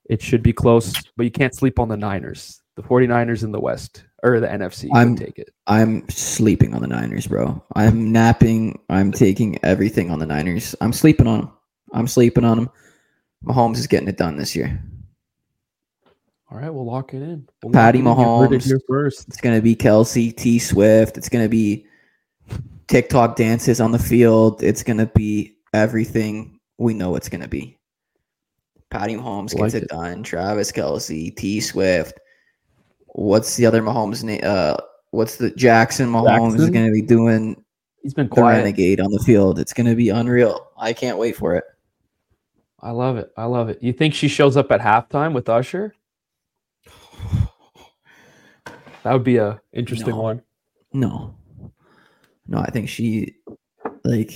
it should be close, but you can't sleep on the Niners. The 49ers in the West or the NFC
I'm-
take it.
I'm sleeping on the Niners, bro. I'm napping. I'm taking everything on the Niners. I'm sleeping on them. I'm sleeping on them. Mahomes is getting it done this year.
All right, we'll lock it in. We'll
Patty
lock it in. You heard it
Mahomes.
here first.
It's gonna be Kelce, T Swift. It's gonna be TikTok dances on the field. It's gonna be everything we know it's gonna be. Patty Mahomes
Like
gets it,
it.
done. Travis Kelce, T Swift. What's the other Mahomes name? Uh, what's the Jackson Mahomes is going to be doing
He's been
the
quiet.
renegade on the field? It's going to be unreal. I can't wait for it.
I love it. I love it. You think she shows up at halftime with Usher? That would be a interesting
No.
one.
No, no, I think she like.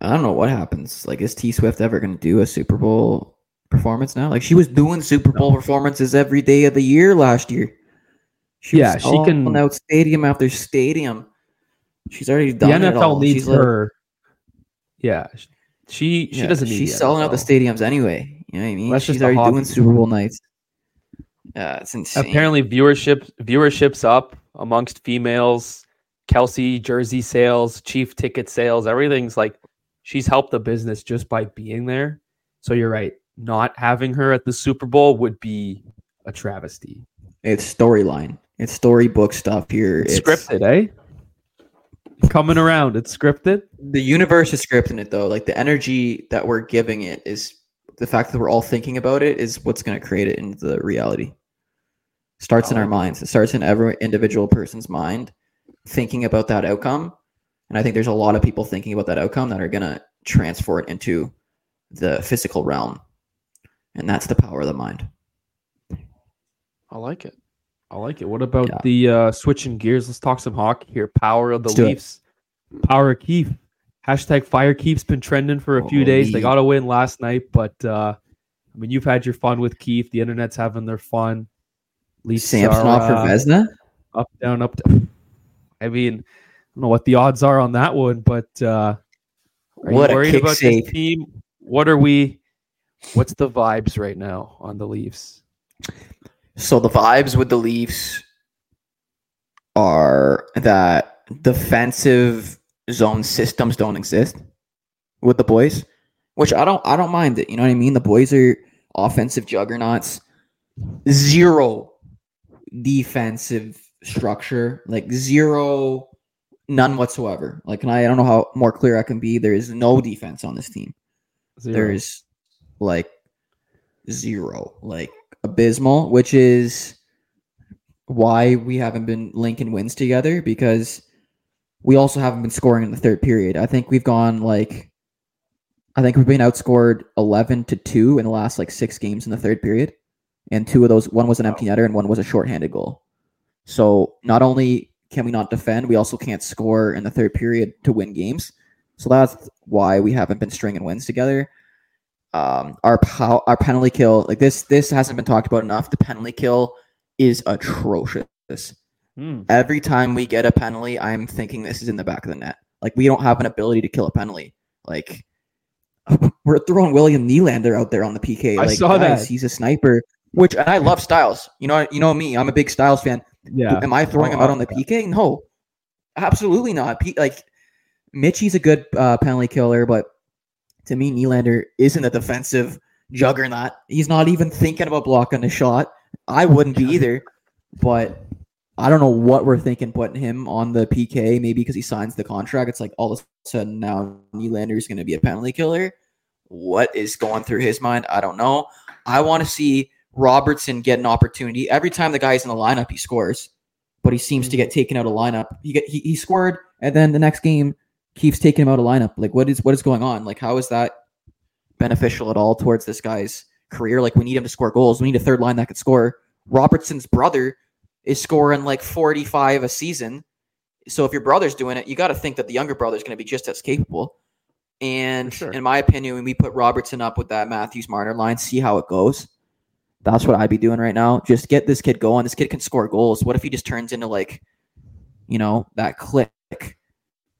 I don't know what happens. Like, is T Swift ever going to do a Super Bowl performance now? Like, she was doing Super Bowl performances every day of the year last year. She
Yeah,
was
she can-
selling out stadium after stadium. She's already
The
done it all.
NFL needs
She's like-
her. yeah, she she
yeah,
doesn't need.
She's
the
selling out the stadiums anyway. You know what I mean?
That's
she's already
hobby.
doing Super Bowl nights. Yeah, it's insane.
Apparently, viewership viewership's up amongst females. Kelce jersey sales, chief ticket sales, everything's like she's helped the business just by being there. So you're right. Not having her at the Super Bowl would be a travesty.
it's storyline. It's storybook stuff here.
It's scripted, eh? Coming around, it's scripted.
the universe is scripting it though. Like the energy that we're giving it is the fact that we're all thinking about it is what's going to create it into the reality. Starts
I
in our minds. It starts in every individual person's mind, thinking about that outcome. And I think there's a lot of people thinking about that outcome that are going to transfer it into the physical realm. And that's the power of the mind.
I like it. I like it. What about
Yeah.
the uh, switching gears? Let's talk some hockey here. Power of the
Let's.
Leafs. Power of Keefe. Hashtag Fire Keefe's been trending for a few days. They got a win last night, but uh, I mean, you've had your fun with Keefe. The internet's having their fun. Leafs
Samsonov
are,
for
uh,
Vesna?
up, down, up. Down. I mean, I don't know what the odds are on that one, but uh, are
What
you worried about
save.
this team? What are we? What's the vibes right now on the Leafs?
So the vibes with the Leafs are that defensive zone systems don't exist with the boys, which I don't I don't mind it. You know what I mean? The boys are offensive juggernauts. Zero defensive structure, like zero none whatsoever. Like and I, I don't know how more clear I can be. There is no defense on this team
Zero.
there's like zero, like abysmal, which is why we haven't been linking wins together because we also haven't been scoring in the third period. I think we've gone like I think we've been outscored 11 to 2 in the last like 6 games in the third period. And two of those one was an empty netter and one was a shorthanded goal. So not only can we not defend, we also can't score in the third period to win games. So that's why we haven't been stringing wins together. Um, our pow- our penalty kill, like this, this hasn't been talked about enough. The penalty kill is atrocious.
Hmm.
Every time we get a penalty, I'm thinking this is in the back of the net. Like we don't have an ability to kill a penalty. Like we're throwing William Nylander out there on the PK.
I
Like,
saw
guys,
that.
He's a sniper. Which and I love Styles. You know, you know me. I'm a big Styles fan.
Yeah.
Am I throwing
Oh,
him out on the. PK? No, absolutely not. P- like Mitchie's a good uh, penalty killer, but to me, Nylander isn't a defensive juggernaut. He's not even thinking about blocking a shot. I wouldn't be either. But I don't know what we're thinking putting him on the PK. Maybe because he signs the contract, it's like all of a sudden now Nylander is going to be a penalty killer. What is going through his mind? I don't know. I want to see Robertson get an opportunity every time the guy's in the lineup. He scores, but he seems to get taken out of lineup. He get he, he scored, and then the next game keeps taking him out of lineup. Like what is what is going on? Like how is that beneficial at all towards this guy's career? Like we need him to score goals. We need a third line that could score. Robertson's brother is scoring like 45 a season. So if your brother's doing it, you got to think that the younger brother's going to be just as capable. And
sure.
in my opinion, when we put Robertson up with that Matthews Marner line, see how it goes. That's what I'd be doing right now. Just get this kid going. This kid can score goals. What if he just turns into like, you know, that click?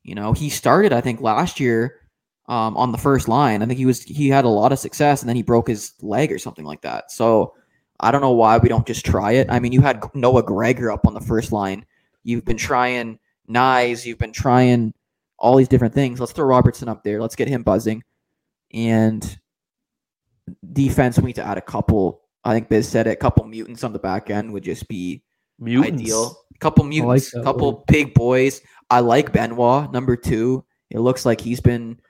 You know, he started I think last year um, on the first line. I think he was he had a lot of success, and then he broke his leg or something like that. So I don't know why we don't just try it. I mean, you had Noah Gregor up on the first line. You've been trying Knies. You've been trying all these different things. Let's throw Robertson up there. Let's get him buzzing. And defense, we need to add a couple. I think Biz said it. A couple mutants on the back end would just be
Mutants.
ideal. couple mutants,
that
couple big boys. I like Benoit number two. It looks like he's been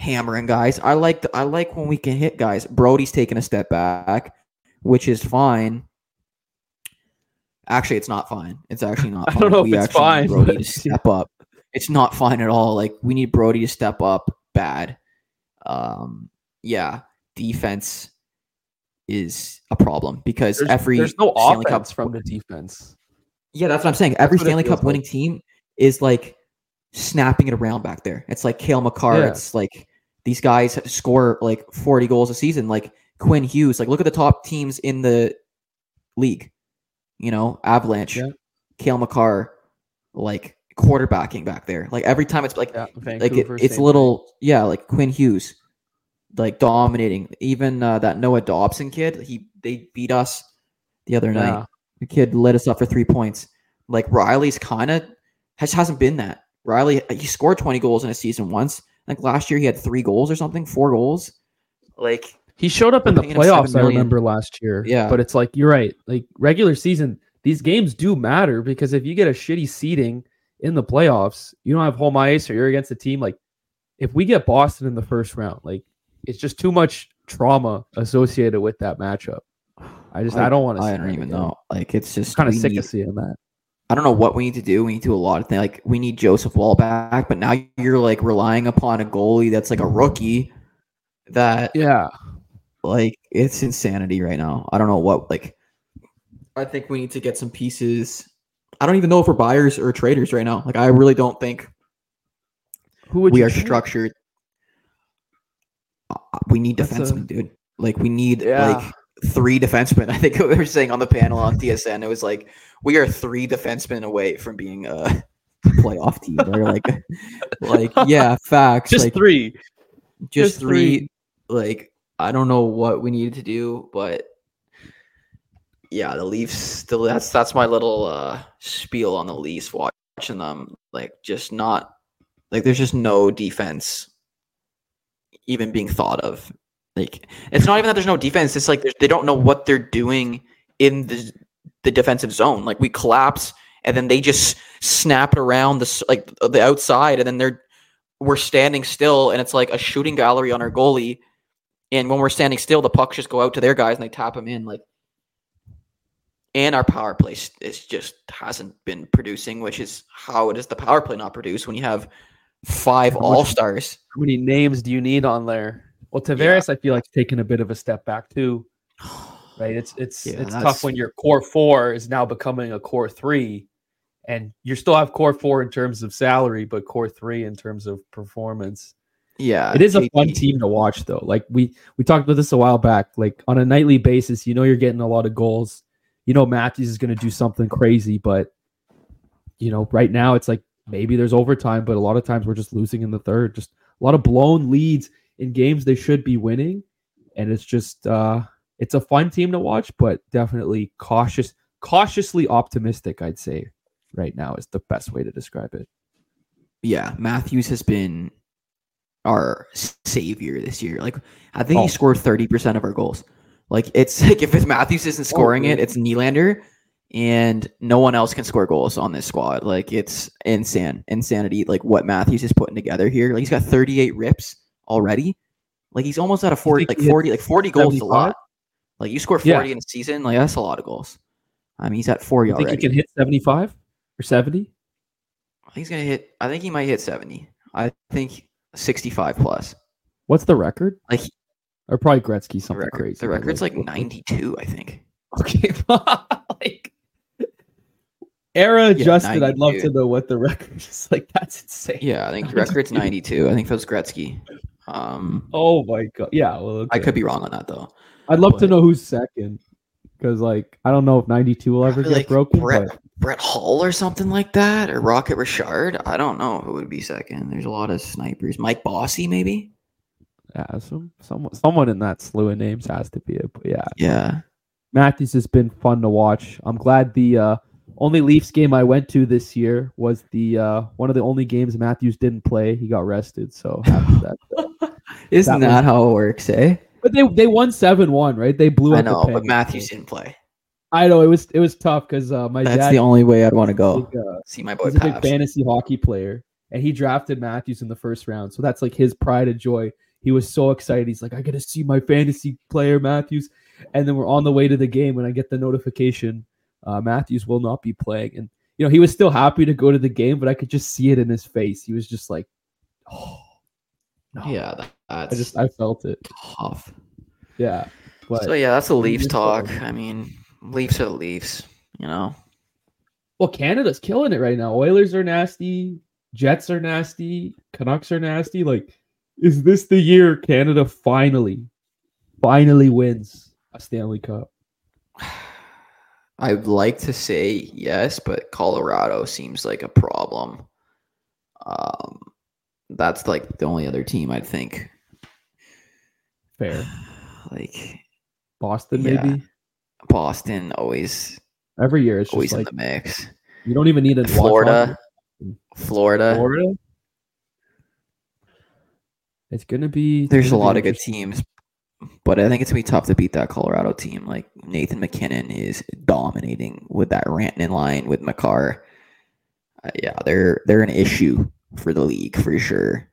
hammering guys. I like the, I like when we can hit guys. Brodie's taking a step back, which is fine. Actually, it's not fine. It's actually not.
I
Fine.
don't know if it's fine,
Brodie
but-
to step up. It's not fine at all. Like we need Brodie to step up bad. Um, yeah, defense is a problem because
There's,
every
there's no
Stanley
offense
Cup
from the defense.
yeah, that's what I'm saying. Every Stanley Cup winning team is like snapping it around back there. It's like Cale Makar.
Yeah.
It's like these guys score like 40 goals a season. Like Quinn Hughes. Like look at the top teams in the league. You know, Avalanche,
Yeah.
Cale Makar, like quarterbacking back there. Like every time it's like
Yeah,
like it, it's little yeah like quinn hughes like dominating even uh, that noah dobson kid he they beat us the other
thing.
night the kid lit us up for three points like rielly's kind of has hasn't been that riley he scored 20 goals in a season once like last year he had three goals or something four goals like
He showed up in the
paying him seven
playoffs, I remember last year.
Yeah.
But it's like you're right. Like regular season, these games do matter because if you get a shitty seeding in the playoffs, you don't have home ice or you're against a team like if we get Boston in the first round, like it's just too much trauma associated with that matchup. I just I, don't want to
i don't even know like it's just
Kind of sick
need-
of seeing that.
I don't know what we need to do. We need to do a lot of things. Like we need Joseph Woll back, but now you're like relying upon a goalie that's like a rookie. That
Yeah.
Like it's insanity right now. I don't know what like. I think we need to get some pieces. I don't even know if we're buyers or traders right now. Like I really don't think
Who would
we
you
are
trade?
structured. Uh, We need
That's a-
defensemen, dude. Like we need
Yeah.
like three defensemen. I think we were saying on the panel on TSN, it was like we are three defensemen away from being a playoff team. Or like, like yeah, facts.
Just
like,
three.
just,
just
three,
three.
Like I don't know what we needed to do, but yeah, the Leafs. Still, that's that's my little uh spiel on the Leafs. Watching them, like just not like there's just no defense even being thought of. Like it's not even that there's no defense. It's like they don't know what they're doing in the the defensive zone. Like we collapse and then they just snap it around the like the outside, and then they're we're standing still, and it's like a shooting gallery on our goalie. And when we're standing still, the pucks just go out to their guys and they tap them in. Like, and our power play is just hasn't been producing, which is how it is the power play not produce when you have five all stars.
How many names do you need on there? Well, Tavares, I feel like taking a bit of a step back too. Right? It's it's
Yeah,
it's
that's-
tough when your core four is now becoming a core three, and you still have core four in terms of salary, but core three in terms of performance.
Yeah,
it is a fun team to watch though. Like we we talked about this a while back. Like on a nightly basis, you know you're getting a lot of goals. You know Matthews is going to do something crazy, but you know right now it's like maybe there's overtime, but a lot of times we're just losing in the third. Just a lot of blown leads in games they should be winning, and it's just uh it's a fun team to watch, but definitely cautious, cautiously optimistic. I'd say right now is the best way to describe it.
Yeah, Matthews has been our savior this year. Like I think
Oh.
he scored thirty percent of our goals. Like it's like if it's Matthews isn't oh, scoring it, it's Nylander, and no one else can score goals on this squad. Like it's insane, insanity. Like what Matthews is putting together here. Like he's got thirty eight rips already. Like he's almost at a forty, like forty, like forty goals a lot. Like you score
Yeah.
forty in a season, like that's a lot of goals. I mean, he's at forty
You think
already.
he can hit 75 or 70?
I think he's gonna hit. I think he might hit seventy. I think sixty-five plus.
What's the record?
Like
Or probably Gretzky
the
something
record,
crazy.
the record's like ninety-two. I think.
Okay, like era adjusted. I'd love to know what the record is. Like that's insane.
Yeah, I think the record's ninety-two. I think that was Gretzky. Um,
Oh my god. Yeah. Well,
I could be wrong on that though.
I'd love to know who's second because, like, I don't know if 92 will ever get
like
broken.
Brett,
But
Brett Hull or something like that, or Rocket Richard. I don't know who would be second. There's a lot of snipers. Mike Bossy, maybe.
yeah, some, someone, someone in that slew of names has to be it. But yeah,
Yeah.
Matthews has been fun to watch. I'm glad the uh, only Leafs game I went to this year was the uh, one of the only games Matthews didn't play. He got rested, so happy that.
Isn't
That
that,
was-
how it works, eh?
But they they won seven one, right? They blew.
I know, but Matthews didn't play.
I know it was it was tough because uh, my
That's
dad
the only way I'd want to go.
big, uh,
See my boy
he's a big fantasy hockey player, and he drafted Matthews in the first round. So that's like his pride and joy. He was so excited. He's like, I got to see my fantasy player Matthews. And then we're on the way to the game when I get the notification uh, Matthews will not be playing. And you know, he was still happy to go to the game, but I could just see it in his face. He was just like, oh,
no. yeah, that's
I just I felt it
tough.
Yeah.
But so yeah, that's the Leafs talk. I mean, Leafs are the Leafs, you know.
Well, Canada's killing it right now. Oilers are nasty, Jets are nasty, Canucks are nasty. Like, is this the year Canada finally, finally wins a Stanley Cup?
I'd like to say yes, but Colorado seems like a problem. Um, that's like the only other team I'd think.
Fair.
Like
Boston, yeah. maybe.
Boston always.
Every year, it's
always
in
like, the mix.
You don't even need a
Florida. Florida.
Florida. It's gonna be.
There's a lot of good teams, but I think it's gonna be tough to beat that Colorado team. Like Nathan MacKinnon is dominating with that Rantanen line with Makar. Uh, yeah, they're they're an issue for the league for sure.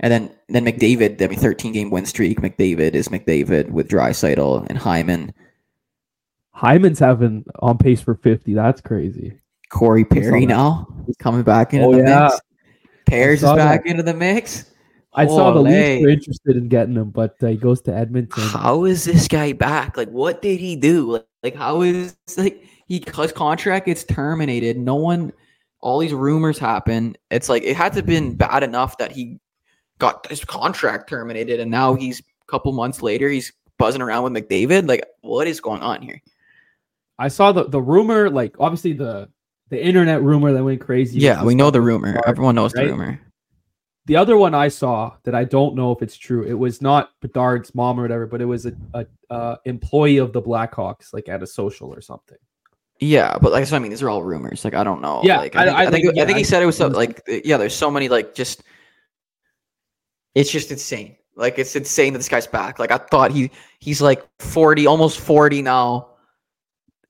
And then then McDavid, I mean, 13 game win streak. McDavid is McDavid with Draisaitl and Hyman.
Hyman's having on pace for 50. That's crazy.
Corey Perry now he's coming back into oh, the yeah. mix. Pears is back that. into the mix.
I saw the Leafs were interested in getting him, but uh, he goes to Edmonton.
How is this guy back? Like, what did he do? Like, like how is like he his contract gets terminated? No one, all these rumors happen. It's like it had to have been bad enough that he got his contract terminated, and now he's a couple months later he's buzzing around with McDavid. Like, what is going on here?
I saw the the rumor, like obviously the the internet rumor that went crazy.
Yeah, we know the rumor. Everyone knows right? the rumor.
The other one I saw that I don't know if it's true. It was not Bedard's mom or whatever, but it was a, a uh, employee of the Blackhawks, like at a social or something.
Yeah, but like so, I mean, these are all rumors. Like I don't know.
Yeah,
like, I, think, I, I, think, yeah, I think he said it was so, like yeah. There's so many like just. It's just insane. Like it's insane that this guy's back. Like I thought he he's like 40, almost 40 now.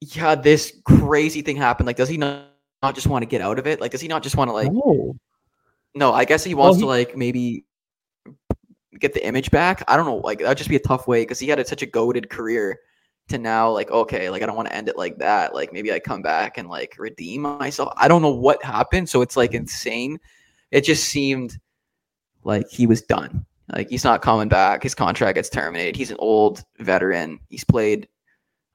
Yeah, this crazy thing happened. Like, does he not, not just want to get out of it? Like, does he not just want to like no. No, I guess he wants well, he, to like maybe get the image back. I don't know. Like that'd just be a tough way because he had a, such a goaded career to now like okay, like I don't want to end it like that. Like maybe I come back and like redeem myself. I don't know what happened. So it's like insane. It just seemed like he was done. Like he's not coming back. His contract gets terminated. He's an old veteran. He's played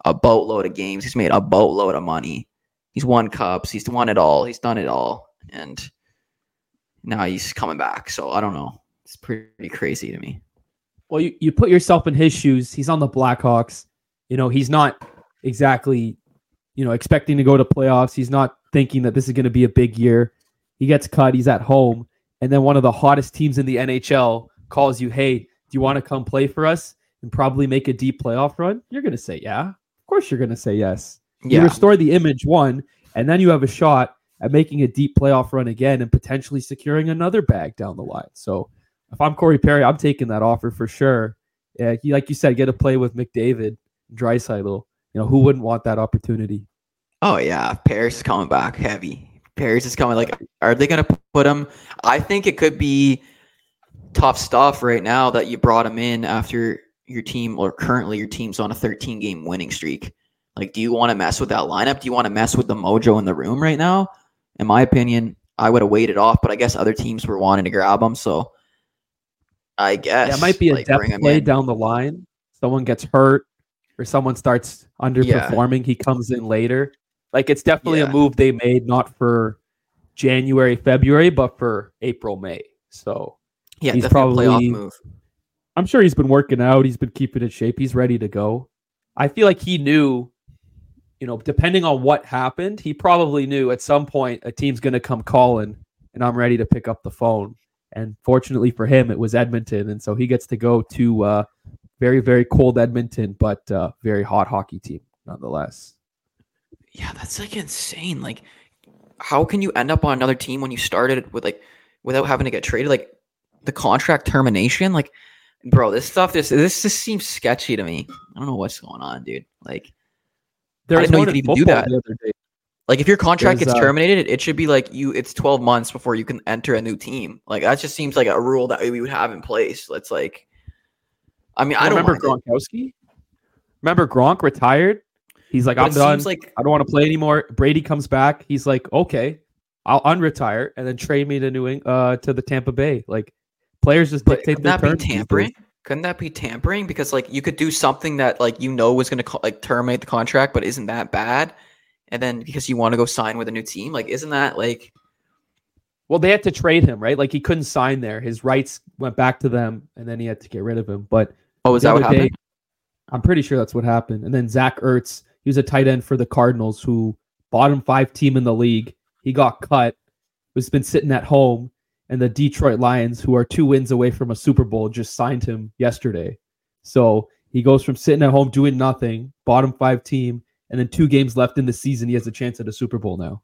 a boatload of games. He's made a boatload of money. He's won cups. He's won it all. He's done it all. And now he's coming back. So I don't know. It's pretty crazy to me.
Well, you, you put yourself in his shoes. He's on the Blackhawks. You know, he's not exactly, you know, expecting to go to playoffs. He's not thinking that this is going to be a big year. He gets cut. He's at home. And then one of the hottest teams in the NHL calls you, hey, do you want to come play for us and probably make a deep playoff run? You're going to say, yeah. Of course you're going to say yes. Yeah. You restore the image, one, and then you have a shot at making a deep playoff run again and potentially securing another bag down the line. So if I'm Corey Perry, I'm taking that offer for sure. Yeah, he, like you said, get a play with McDavid, Draisaitl. You know, who wouldn't want that opportunity?
Oh yeah, Paris is coming back heavy. Paris is coming. Like, are they going to put him? I think it could be tough stuff right now that you brought him in after your team or currently your team's on a 13 game winning streak. Like, do you want to mess with that lineup? Do you want to mess with the mojo in the room right now? in my opinion, I would have waited off, but I guess other teams were wanting to grab him. So I guess
that might be a like, depth play in. down the line. Someone gets hurt or someone starts underperforming. Yeah. He comes in later. Like it's definitely yeah. a move they made, not for January, February, but for April, May. So
yeah, he's probably off move.
I'm sure he's been working out. He's been keeping in shape. He's ready to go. I feel like he knew you know, depending on what happened, he probably knew at some point a team's going to come calling and I'm ready to pick up the phone. And fortunately for him, it was Edmonton. And so he gets to go to uh, very, very cold Edmonton, but uh, very hot hockey team nonetheless.
Yeah, that's like insane. Like, how can you end up on another team when you started with like without having to get traded? Like the contract termination, like, bro, this stuff this this just seems sketchy to me. I don't know what's going on, dude. Like,
there was one even do that. The other day.
Like if your contract
There's,
gets
uh,
terminated, it should be like you. It's twelve months before you can enter a new team. Like that just seems like a rule that we would have in place. Let's like. I mean, I don't
remember
mind it,
Gronkowski. Remember Gronk retired. He's like,
but
I'm done.
like
I don't want to play anymore. Brady comes back. He's like, okay, I'll unretire and then trade me to New Eng- uh to the Tampa Bay. Like players just
But
dictate
couldn't
their
that be
terms these
tampering? Couldn't that be tampering? Because like you could do something that like you know was going to like terminate the contract, but isn't that bad? And then because you want to go sign with a new team, like isn't that like
Well, they had to trade him, right? Like he couldn't sign there. His rights went back to them, and then he had to get rid of him. But
oh is that what
other day-
happened?
I'm pretty sure that's what happened. And then Zach Ertz, he was a tight end for the Cardinals, who bottom five team in the league. He got cut, was been sitting at home, and the Detroit Lions, who are two wins away from a Super Bowl, just signed him yesterday. So he goes from sitting at home doing nothing, bottom five team, and then two games left in the season, he has a chance at a Super Bowl now.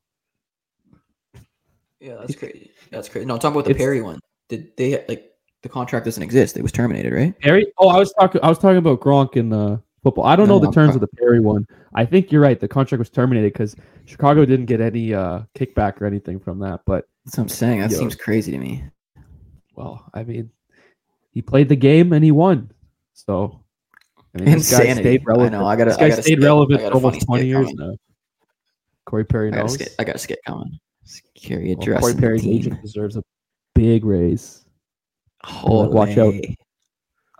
Yeah, that's crazy. That's crazy. No, I'm talking about the
It's-
Perry one. Did they like the contract doesn't exist? It was terminated, right?
Perry? Oh, I was talking. I was talking about Gronk in uh, football. I don't
No,
know the
no,
terms
uh,
of the Perry one. I think you're right. The contract was terminated because Chicago didn't get any uh, kickback or anything from that. But
That's what I'm saying. That
Yo.
seems crazy to me.
well, I mean, he played the game and he won. So I mean, this guy stayed
I know. I gotta.
this
I
guy
gotta
stayed
skip.
relevant for almost 20 years
coming.
now. Corey Perry
I got a
knows.
skit. I got a skit coming. Scary
Well. Corey Perry's agent deserves a big raise.
Holy.
watch out.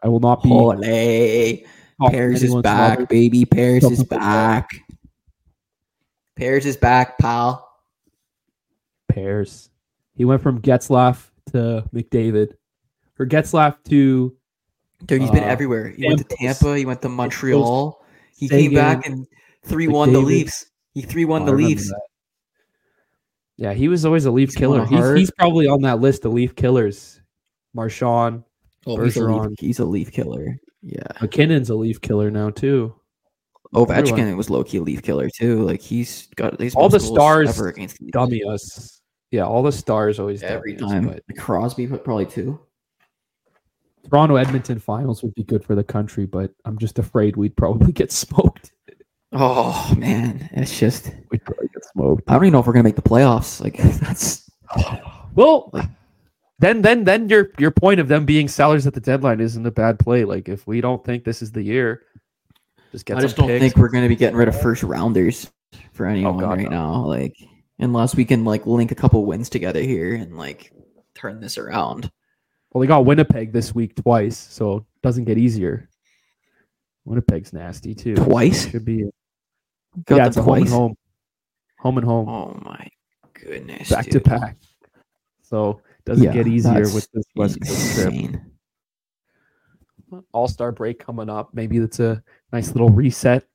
I will not be.
Holy. Pears is back, baby.
Something
is back. Pears is back, pal.
He went from Getzlaf to McDavid, or Getzlaf to
Dude, he's been
Uh,
everywhere. He went to Tampa. He went to Montreal. He
Sagan,
came back and three won the Leafs. He three one
Oh,
the Leafs.
that. Yeah, he was always a Leaf
He's
killer. He's, he's probably on that list of Leaf killers. Marchand
Oh, he's a,
Bergeron.
Leaf, he's a Leaf killer. Yeah.
MacKinnon's a Leaf killer now too.
Ovechkin
Everyone.
was low key a Leaf killer too. Like he's got he's
All the stars
ever against the
Dummy us. Yeah, all the stars always
every time.
but
Crosby put probably two.
Toronto Edmonton finals would be good for the country, but I'm just afraid we'd probably get smoked.
Oh man, it's just
We'd probably get smoked.
I don't even know if we're gonna make the playoffs. Like that's
Well, then then then your your point of them being sellers at the deadline isn't a bad play. Like if we don't think this is the year, just get
I just don't
picks.
think we're gonna be getting rid of first rounders for anyone oh,
God,
right
no.
now. Like unless we can like link a couple wins together here and like turn this around.
Well, they got Winnipeg this week twice, so it doesn't get easier. Winnipeg's nasty too.
Twice?
should be
Got
yeah, it's a home
twice?
home, home and home,
Oh my goodness.
back to back. So doesn't
Yeah,
get easier with this West Coast trip. All Star break coming up. Maybe it's a nice little reset.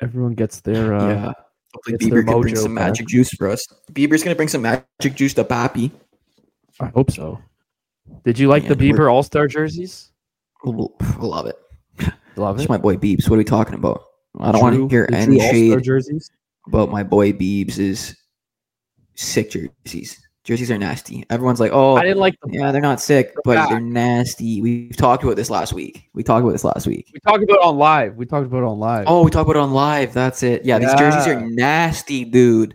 Everyone gets their uh,
yeah. Hopefully
it's
Bieber can bring some
back.
magic juice for us. Bieber's gonna bring some magic juice to Pappy.
I hope so. Did you like the Bieber All Star jerseys?
Love it.
Love it.
my boy Beebs. What are we talking about? I don't want to hear any shade
jerseys.
about my boy Beebs. Is sick jerseys. Jerseys are nasty. Everyone's like, oh,
I didn't like them.
yeah, they're not sick, but
back.
they're nasty. We've talked about this last week. We talked about this last week.
We talked about it on live. We talked about it on live.
Oh, we talked about it on live. That's it. Yeah, these jerseys are nasty, dude.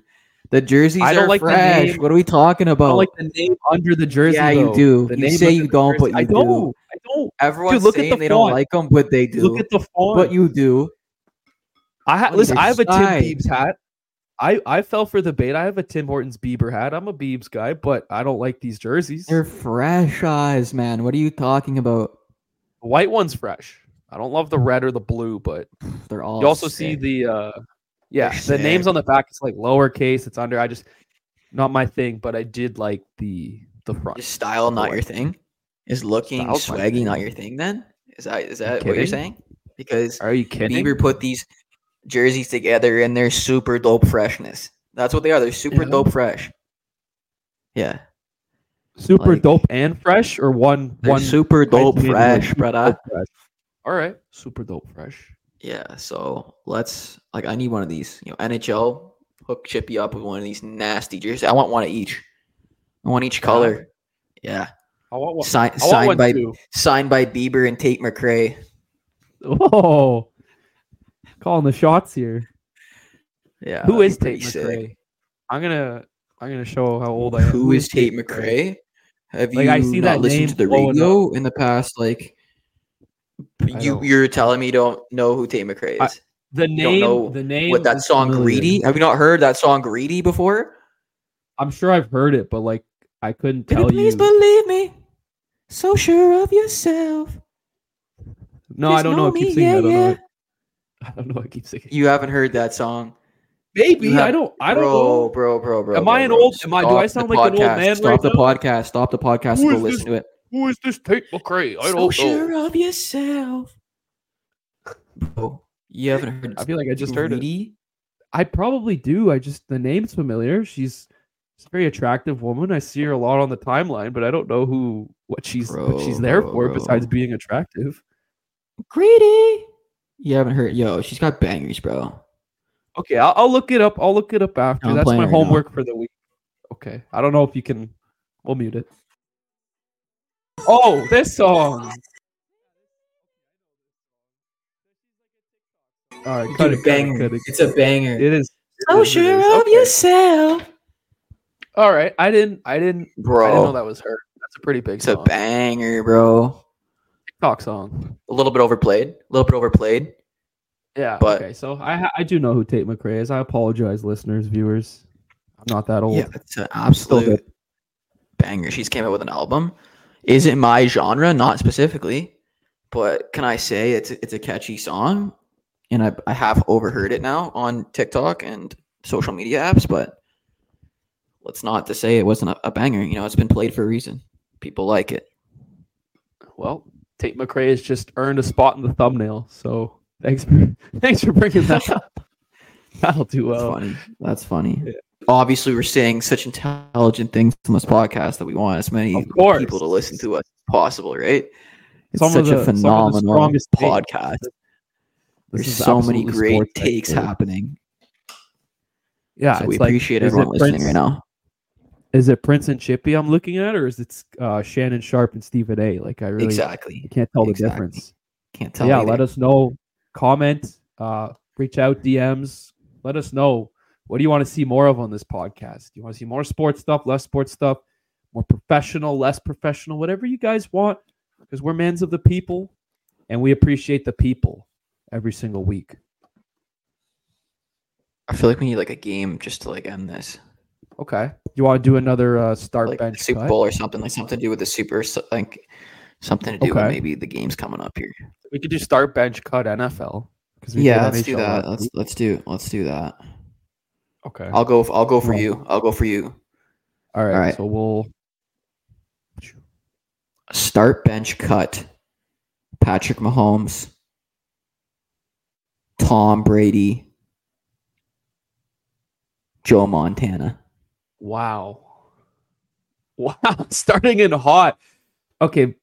The jerseys
I don't
are
like
fresh. What are we talking
I
about?
don't like the name under the jersey.
Yeah, you
though.
do.
The
You
name
say you don't, but you
I
do.
don't. I don't.
Everyone's
look at
saying
the
they don't like them, but they do.
Look at the font.
but you do.
I ha- listen. I have a Tim. Biebs hat. I I fell for the bait. I have a Tim Hortons Bieber hat. I'm a Biebs guy, but I don't like these jerseys.
They're fresh eyes, man. What are you talking about?
the white one's fresh. I don't love the red or the blue, but
They're all.
you also see the uh yeah
They're
the names on the back. It's like lowercase. It's under. I just not my thing, but I did like the the front.
Is style not your thing? Is looking
Style's
swaggy not your thing? Then is that is that what you're saying? Because
Are you kidding?
Bieber put these jerseys together and they're super dope freshness. That's what they are. They're super
Yeah.
dope fresh. Yeah,
Super
like-
dope and fresh, or one one
super dope fresh, brother.
All right, super dope fresh.
Yeah, so let's like I need one of these. You know, NHL hook Chippy up with one of these nasty jerseys. I want one of each. I want each color. Yeah,
I want one.
Sign,
I want
signed
one
by
too.
signed by Bieber and Tate McRae.
Oh, calling the shots here.
Yeah.
Who is
that'd
is
be pretty
Tate
sick.
McRae? I'm gonna I'm gonna show how old I am.
Who is Tate McRae? Have
Like,
you
I see
not
that
listened
name
to the radio in the past? Like, you you're telling me you don't know who Tate McRae
I-
is?
The
don't
name,
know
the name.
With that song
familiar.
"Greedy," have you not heard that song "Greedy" before?
I'm sure I've heard it, but like I couldn't
Baby,
tell
please
you.
believe me. So sure of yourself.
no, I don't know.
know
I keep
me,
singing.
yeah,
I know.
yeah.
I don't know. I keep singing.
You haven't heard that song,
Maybe
have-
I don't. I don't
bro,
know.
bro, bro, bro.
Am
bro,
I an
bro.
old- am I- do I sound like an old man
Stop
right
the
now?
podcast. Stop the podcast.
Who
and
is
go
this?
listen to it.
Who is this Tate McRae? I
so
don't know.
sure of yourself, bro. You haven't heard.
I feel like I just heard it. I probably do. I just the name's familiar. She's, she's a very attractive woman. I see her a lot on the timeline, but I don't know who what she's what she's there
bro,
for
bro.
besides being attractive.
Greedy. You haven't heard. Yo, she's got bangers, bro.
Okay, I'll, I'll look it up. I'll look it up after.
I'm
That's my
right now.
homework for the week. Okay, I don't know if you can. We'll mute it. Oh, this song. All right, cut
Dude,
it, cut it,
banger.
cut it.
It's a banger.
It is.
so
it is, it
sure
is.
of
Okay.
yourself,
All right, I didn't. I didn't. Bro, I didn't know that was her. That's a pretty big
It's a banger, bro.
TikTok song.
A little bit overplayed. A little bit overplayed.
Yeah.
But-
okay, so I I do know who Tate McRae is. I apologize, listeners, viewers. I'm not that old.
Yeah, it's an absolute banger. She's came out with an album. Is it my genre, not specifically, but can I say it's it's a catchy song, and I I have overheard it now on TikTok and social media apps, but let's not to say it wasn't a, a banger. You know, it's been played for a reason. People like it.
Well, Tate McRae has just earned a spot in the thumbnail. So thanks for thanks for bringing that up. That'll do
That's
well.
funny. That's funny.
Yeah.
Obviously, we're saying such intelligent things on this podcast that we want as many people to listen to us as possible, right? It's
Some
such
the-
a
some of the
phenomenal podcast. There's so many great takes happening.
Yeah,
so we
it's like,
appreciate everyone listening
Prince-
right now.
Is it Prince and Chippy I'm looking at, or is it uh, Shannon Sharpe and Stephen A? Like I really I
exactly.
can't tell the
Exactly.
difference.
Can't tell.
yeah,
either.
let us know. Comment, uh, reach out, DMs. Let us know what do you want to see more of on this podcast. Do you want to see more sports stuff, less sports stuff, more professional, less professional, whatever you guys want? Because we're mans of the people, and we appreciate the people every single week.
I feel like we need like a game just to like end this,
Okay, you want to do another uh, start
like
bench
Super
cut?
Bowl or something, like something to do with the Super, like something to do with maybe the games coming up here.
We could do start bench cut NFL. 'cause we
Yeah, let's do that. Let's
week.
let's do let's do that.
Okay.
I'll go. I'll go for
Right.
you. I'll go for you.
All right.
right.
So we'll.
Start bench cut. Patrick Mahomes. Tom Brady. Joe Montana.
Wow. Wow. Starting in hot. Okay.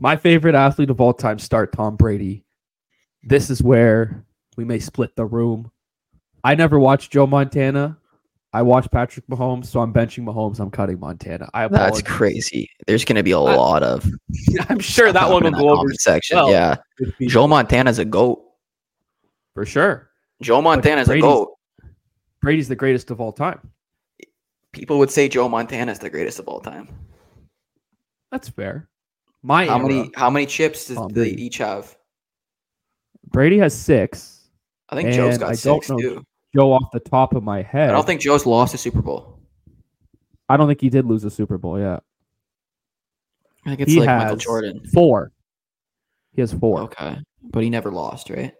My favorite athlete of all time, start Tom Brady. This is where we may split the room. I never watched Joe Montana. I watched Patrick Mahomes, so I'm benching Mahomes. I'm cutting Montana. I
That's crazy. There's going to be a
I-
lot of
I'm sure that one will go over
section.
well.
yeah, Joe Montana's a goat.
for sure.
Joe Montana's a goat.
Brady's the greatest of all time.
People would say Joe Montana is the greatest of all time.
That's fair. My
How
era,
many how many chips does
Tom
they
Brady.
each have?
Brady has six.
I think Joe's got
I don't
six
know
too.
Joe off the top of my head.
I don't think Joe's lost a Super Bowl.
I don't think he did lose a Super Bowl. Yeah,
I think it's
he
like Michael Jordan.
four. He has four.
Okay, but he never lost, right?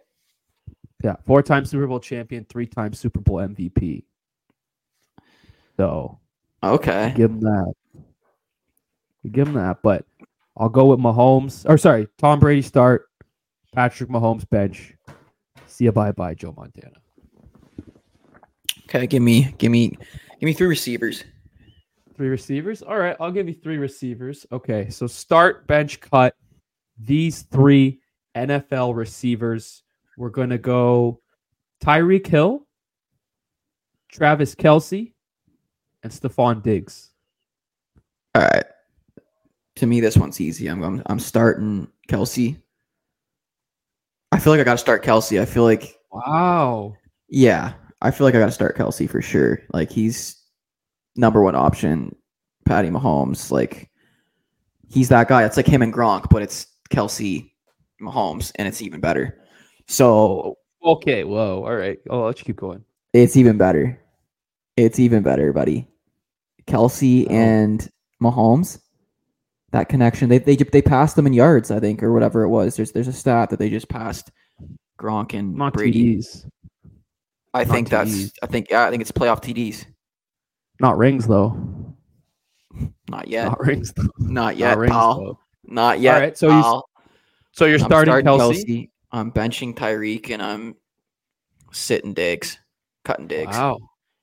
Yeah, four-time Super Bowl champion, three-time Super Bowl MVP. So
Okay.
give him that. Give him that. But I'll go with Mahomes. Or sorry, Tom Brady start. Patrick Mahomes bench. See you bye bye, Joe Montana.
Okay, give me give me give me three receivers.
Three receivers. All right, I'll give you three receivers. Okay, so start, bench, cut. These three NFL receivers. We're gonna go Tyreek Hill, Travis Kelce, and Stephon Diggs.
All right. To me, this one's easy. I'm I'm, I'm starting Kelce. I feel like I got to start Kelce. I feel like
Wow.
yeah. I feel like I got to start Kelce for sure. Like he's number one option. Patty Mahomes, like he's that guy. It's like him and Gronk, but it's Kelce Mahomes, and it's even better. So
Okay, whoa. All right. I'll let you keep going.
it's even better. It's even better, buddy. Kelce
Oh.
and Mahomes, that connection. They they they passed them in yards, I think, or whatever it was. There's there's a stat that they just passed Gronk and
Not
Brady.
TDs.
I
not
think that's. I think yeah. I think it's playoff TDs.
Not rings though.
Not yet.
Not rings though.
Not yet,
Not rings
pal.
though.
Not yet.
right, so you so you're
I'm
starting, Kelce.
I'm benching Tyreek, and I'm sitting Diggs, cutting Diggs.
Wow.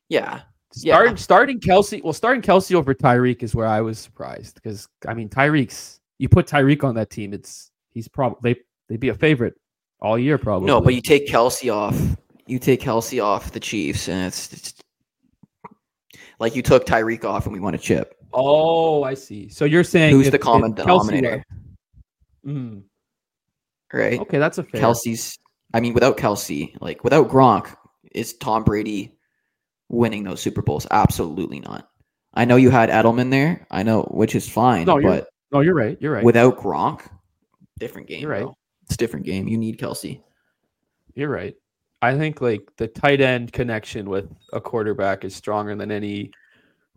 Yeah, Yeah.
Starting starting Kelce. Well, starting Kelce over Tyreek is where I was surprised because I mean Tyreek's. You put Tyreek on that team, it's he's probably they they'd be a favorite all year probably.
no, but you take Kelce off. You take Kelce off the Chiefs, and it's, it's like you took Tyreek off, and we won a chip.
oh, I see. So you're saying
Who's
if-
the common denominator?
Mm,
Right?
okay, that's a fair.
Kelce's. I mean, without Kelce, like without Gronk, is Tom Brady winning those Super Bowls? Absolutely not. I know you had Edelman there. I know, which is fine,
No, you're
but
No, you're right. You're right.
without Gronk, different game.
You're right.
bro. It's a different game. You need Kelce.
You're right. I think like the tight end connection with a quarterback is stronger than any.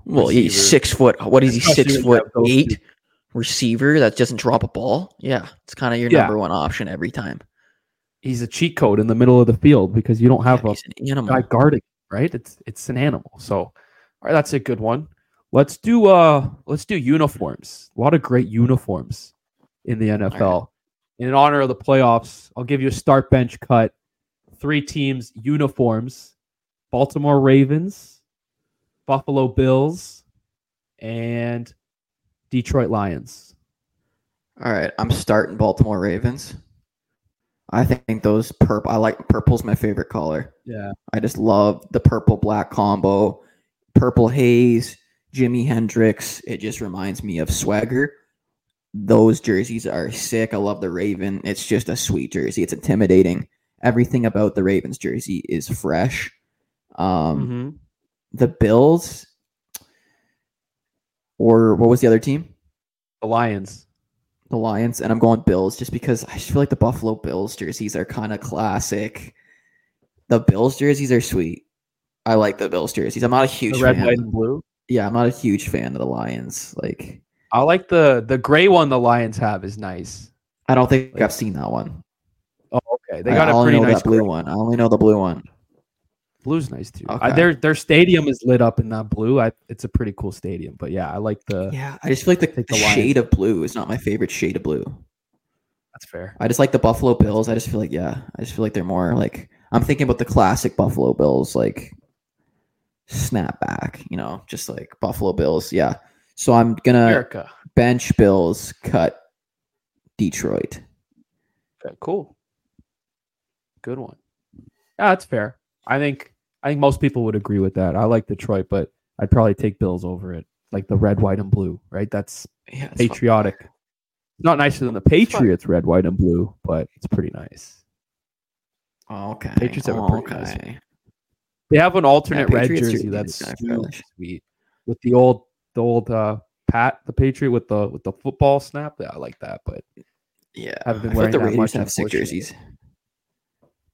Well, he's six foot. What is he? Six foot eight receiver that doesn't drop a ball. Yeah, it's kind of your
Yeah.
number one option every time.
He's a cheat code in the middle of the field because you don't have
Yeah,
a
he's an animal.
guy guarding, right? It's it's an animal. So, all right, that's a good one. Let's do uh let's do uniforms. A lot of great uniforms in the NFL. In honor of the playoffs, I'll give you a start bench cut. Three teams uniforms: Baltimore Ravens, Buffalo Bills, and Detroit Lions.
All right, I'm starting Baltimore Ravens. I think those purple. I like purple's my favorite color.
Yeah.
I just love the purple black combo. Purple haze, Jimi Hendrix. It just reminds me of Swagger. Those jerseys are sick. I love the Raven. It's just a sweet jersey. It's intimidating. Everything about the Ravens jersey is fresh. Um,
Mm-hmm.
The Bills, or what was the other team?
The Lions.
The Lions, and I'm going Bills just because I just feel like the Buffalo Bills jerseys are kind of classic. The Bills jerseys are sweet. I like the Bills jerseys. I'm not a huge
The red,
fan.
white, and blue.
Yeah, I'm not a huge fan of the Lions. Like,
I like the the gray one the Lions have is nice.
I don't think
Like-
I've seen that one.
Oh, okay. They
I
got a
only
pretty
know
nice
that blue one. I only know the blue one.
Blue's nice too. I, their their stadium is lit up in that blue. I, it's a pretty cool stadium. But yeah, I like the.
Yeah, I just feel like the, the
the
shade of blue is not my favorite shade of blue.
That's fair.
I just like the Buffalo Bills. I just feel like yeah, I just feel like they're more like I'm thinking about the classic Buffalo Bills, like snapback, you know, just like Buffalo Bills. Yeah. So I'm gonna
America.
bench Bills, cut Detroit.
Okay, cool. Good one. Yeah, that's fair. I think I think most people would agree with that. I like Detroit, but I'd probably take Bills over it. Like the red, white, and blue, right? That's
Yeah,
patriotic. Not nicer than the Patriots red, white, and blue, but it's pretty nice.
Oh, okay.
Patriots have a pretty nice. They have an alternate red jersey that's super sweet with the old the old uh Pat the Patriot with the with the football snap. Yeah, I like that. But
Yeah.
Haven't been
I
wearing
the Raiders
much,
have sick jerseys.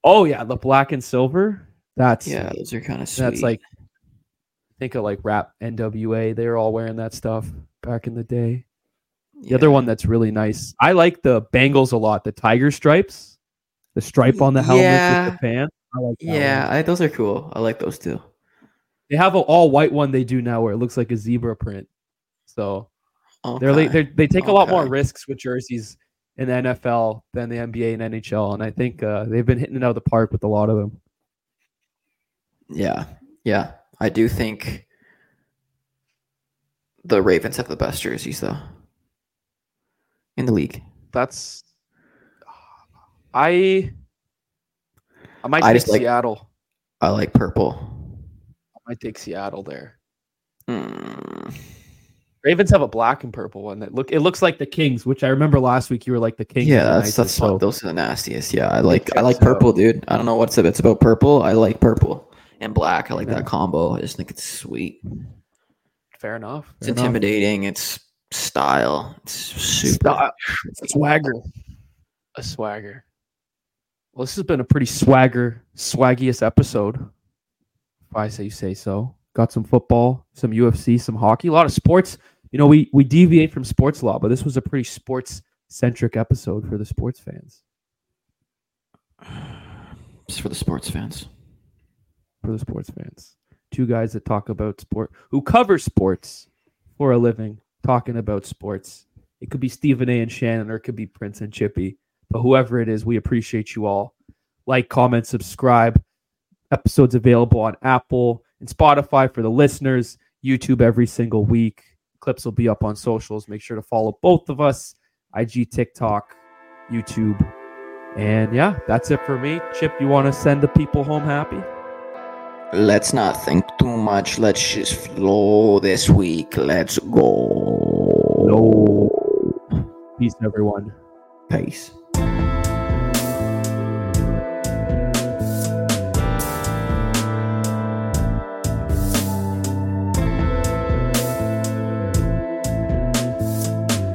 oh yeah, the black and silver. That's
Yeah, those are kind of sweet.
that's like think of like rap NWA. They were all wearing that stuff back in the day. The other one that's really nice. I like the Bengals a lot. The tiger stripes, the stripe on the helmet
Yeah.
with the pants. I like that.
Yeah, I, those are cool. I like those too.
They have an all white one they do now where it looks like a zebra print. So they're, they're they take a lot more risks with jerseys in the NFL than the NBA and NHL, and I think uh, they've been hitting it out of the park with a lot of them.
Yeah, yeah. I do think the Ravens have the best jerseys though in the league.
That's I I might
I
take
just like-
Seattle.
I like purple.
I might take Seattle there.
Mm,
Ravens have a black and purple one that look it looks like the Kings, which I remember last week you were like the Kings.
yeah, that's that's
so
those are the nastiest. Yeah, I like I like purple, dude. I don't know what's it. It's about purple. I like purple. And black. I like
Yeah.
that combo. I just think it's sweet.
Fair enough.
It's
fair enough.
intimidating. It's style. It's super.
Style. swagger. A swagger. Well, this has been a pretty swagger, swaggiest episode. If I say you say so. Got some football, some UFC, some hockey, a lot of sports. You know, we we deviate from sports law, but this was a pretty sports centric episode for the sports fans.
It's for the sports fans.
For the sports fans. Two guys that talk about sport, who cover sports for a living, talking about sports. It could be Stephen A. and Shannon, or it could be Prince and Chippy. But whoever it is, we appreciate you all. Like, comment, subscribe. Episodes available on Apple and Spotify for the listeners. YouTube every single week. Clips will be up on socials. Make sure to follow both of us IG, TikTok, YouTube. And yeah, that's it for me. Chip, you want to send the people home happy?
Let's not think too much. Let's just flow this week. Let's go.
No. Peace, everyone.
Peace.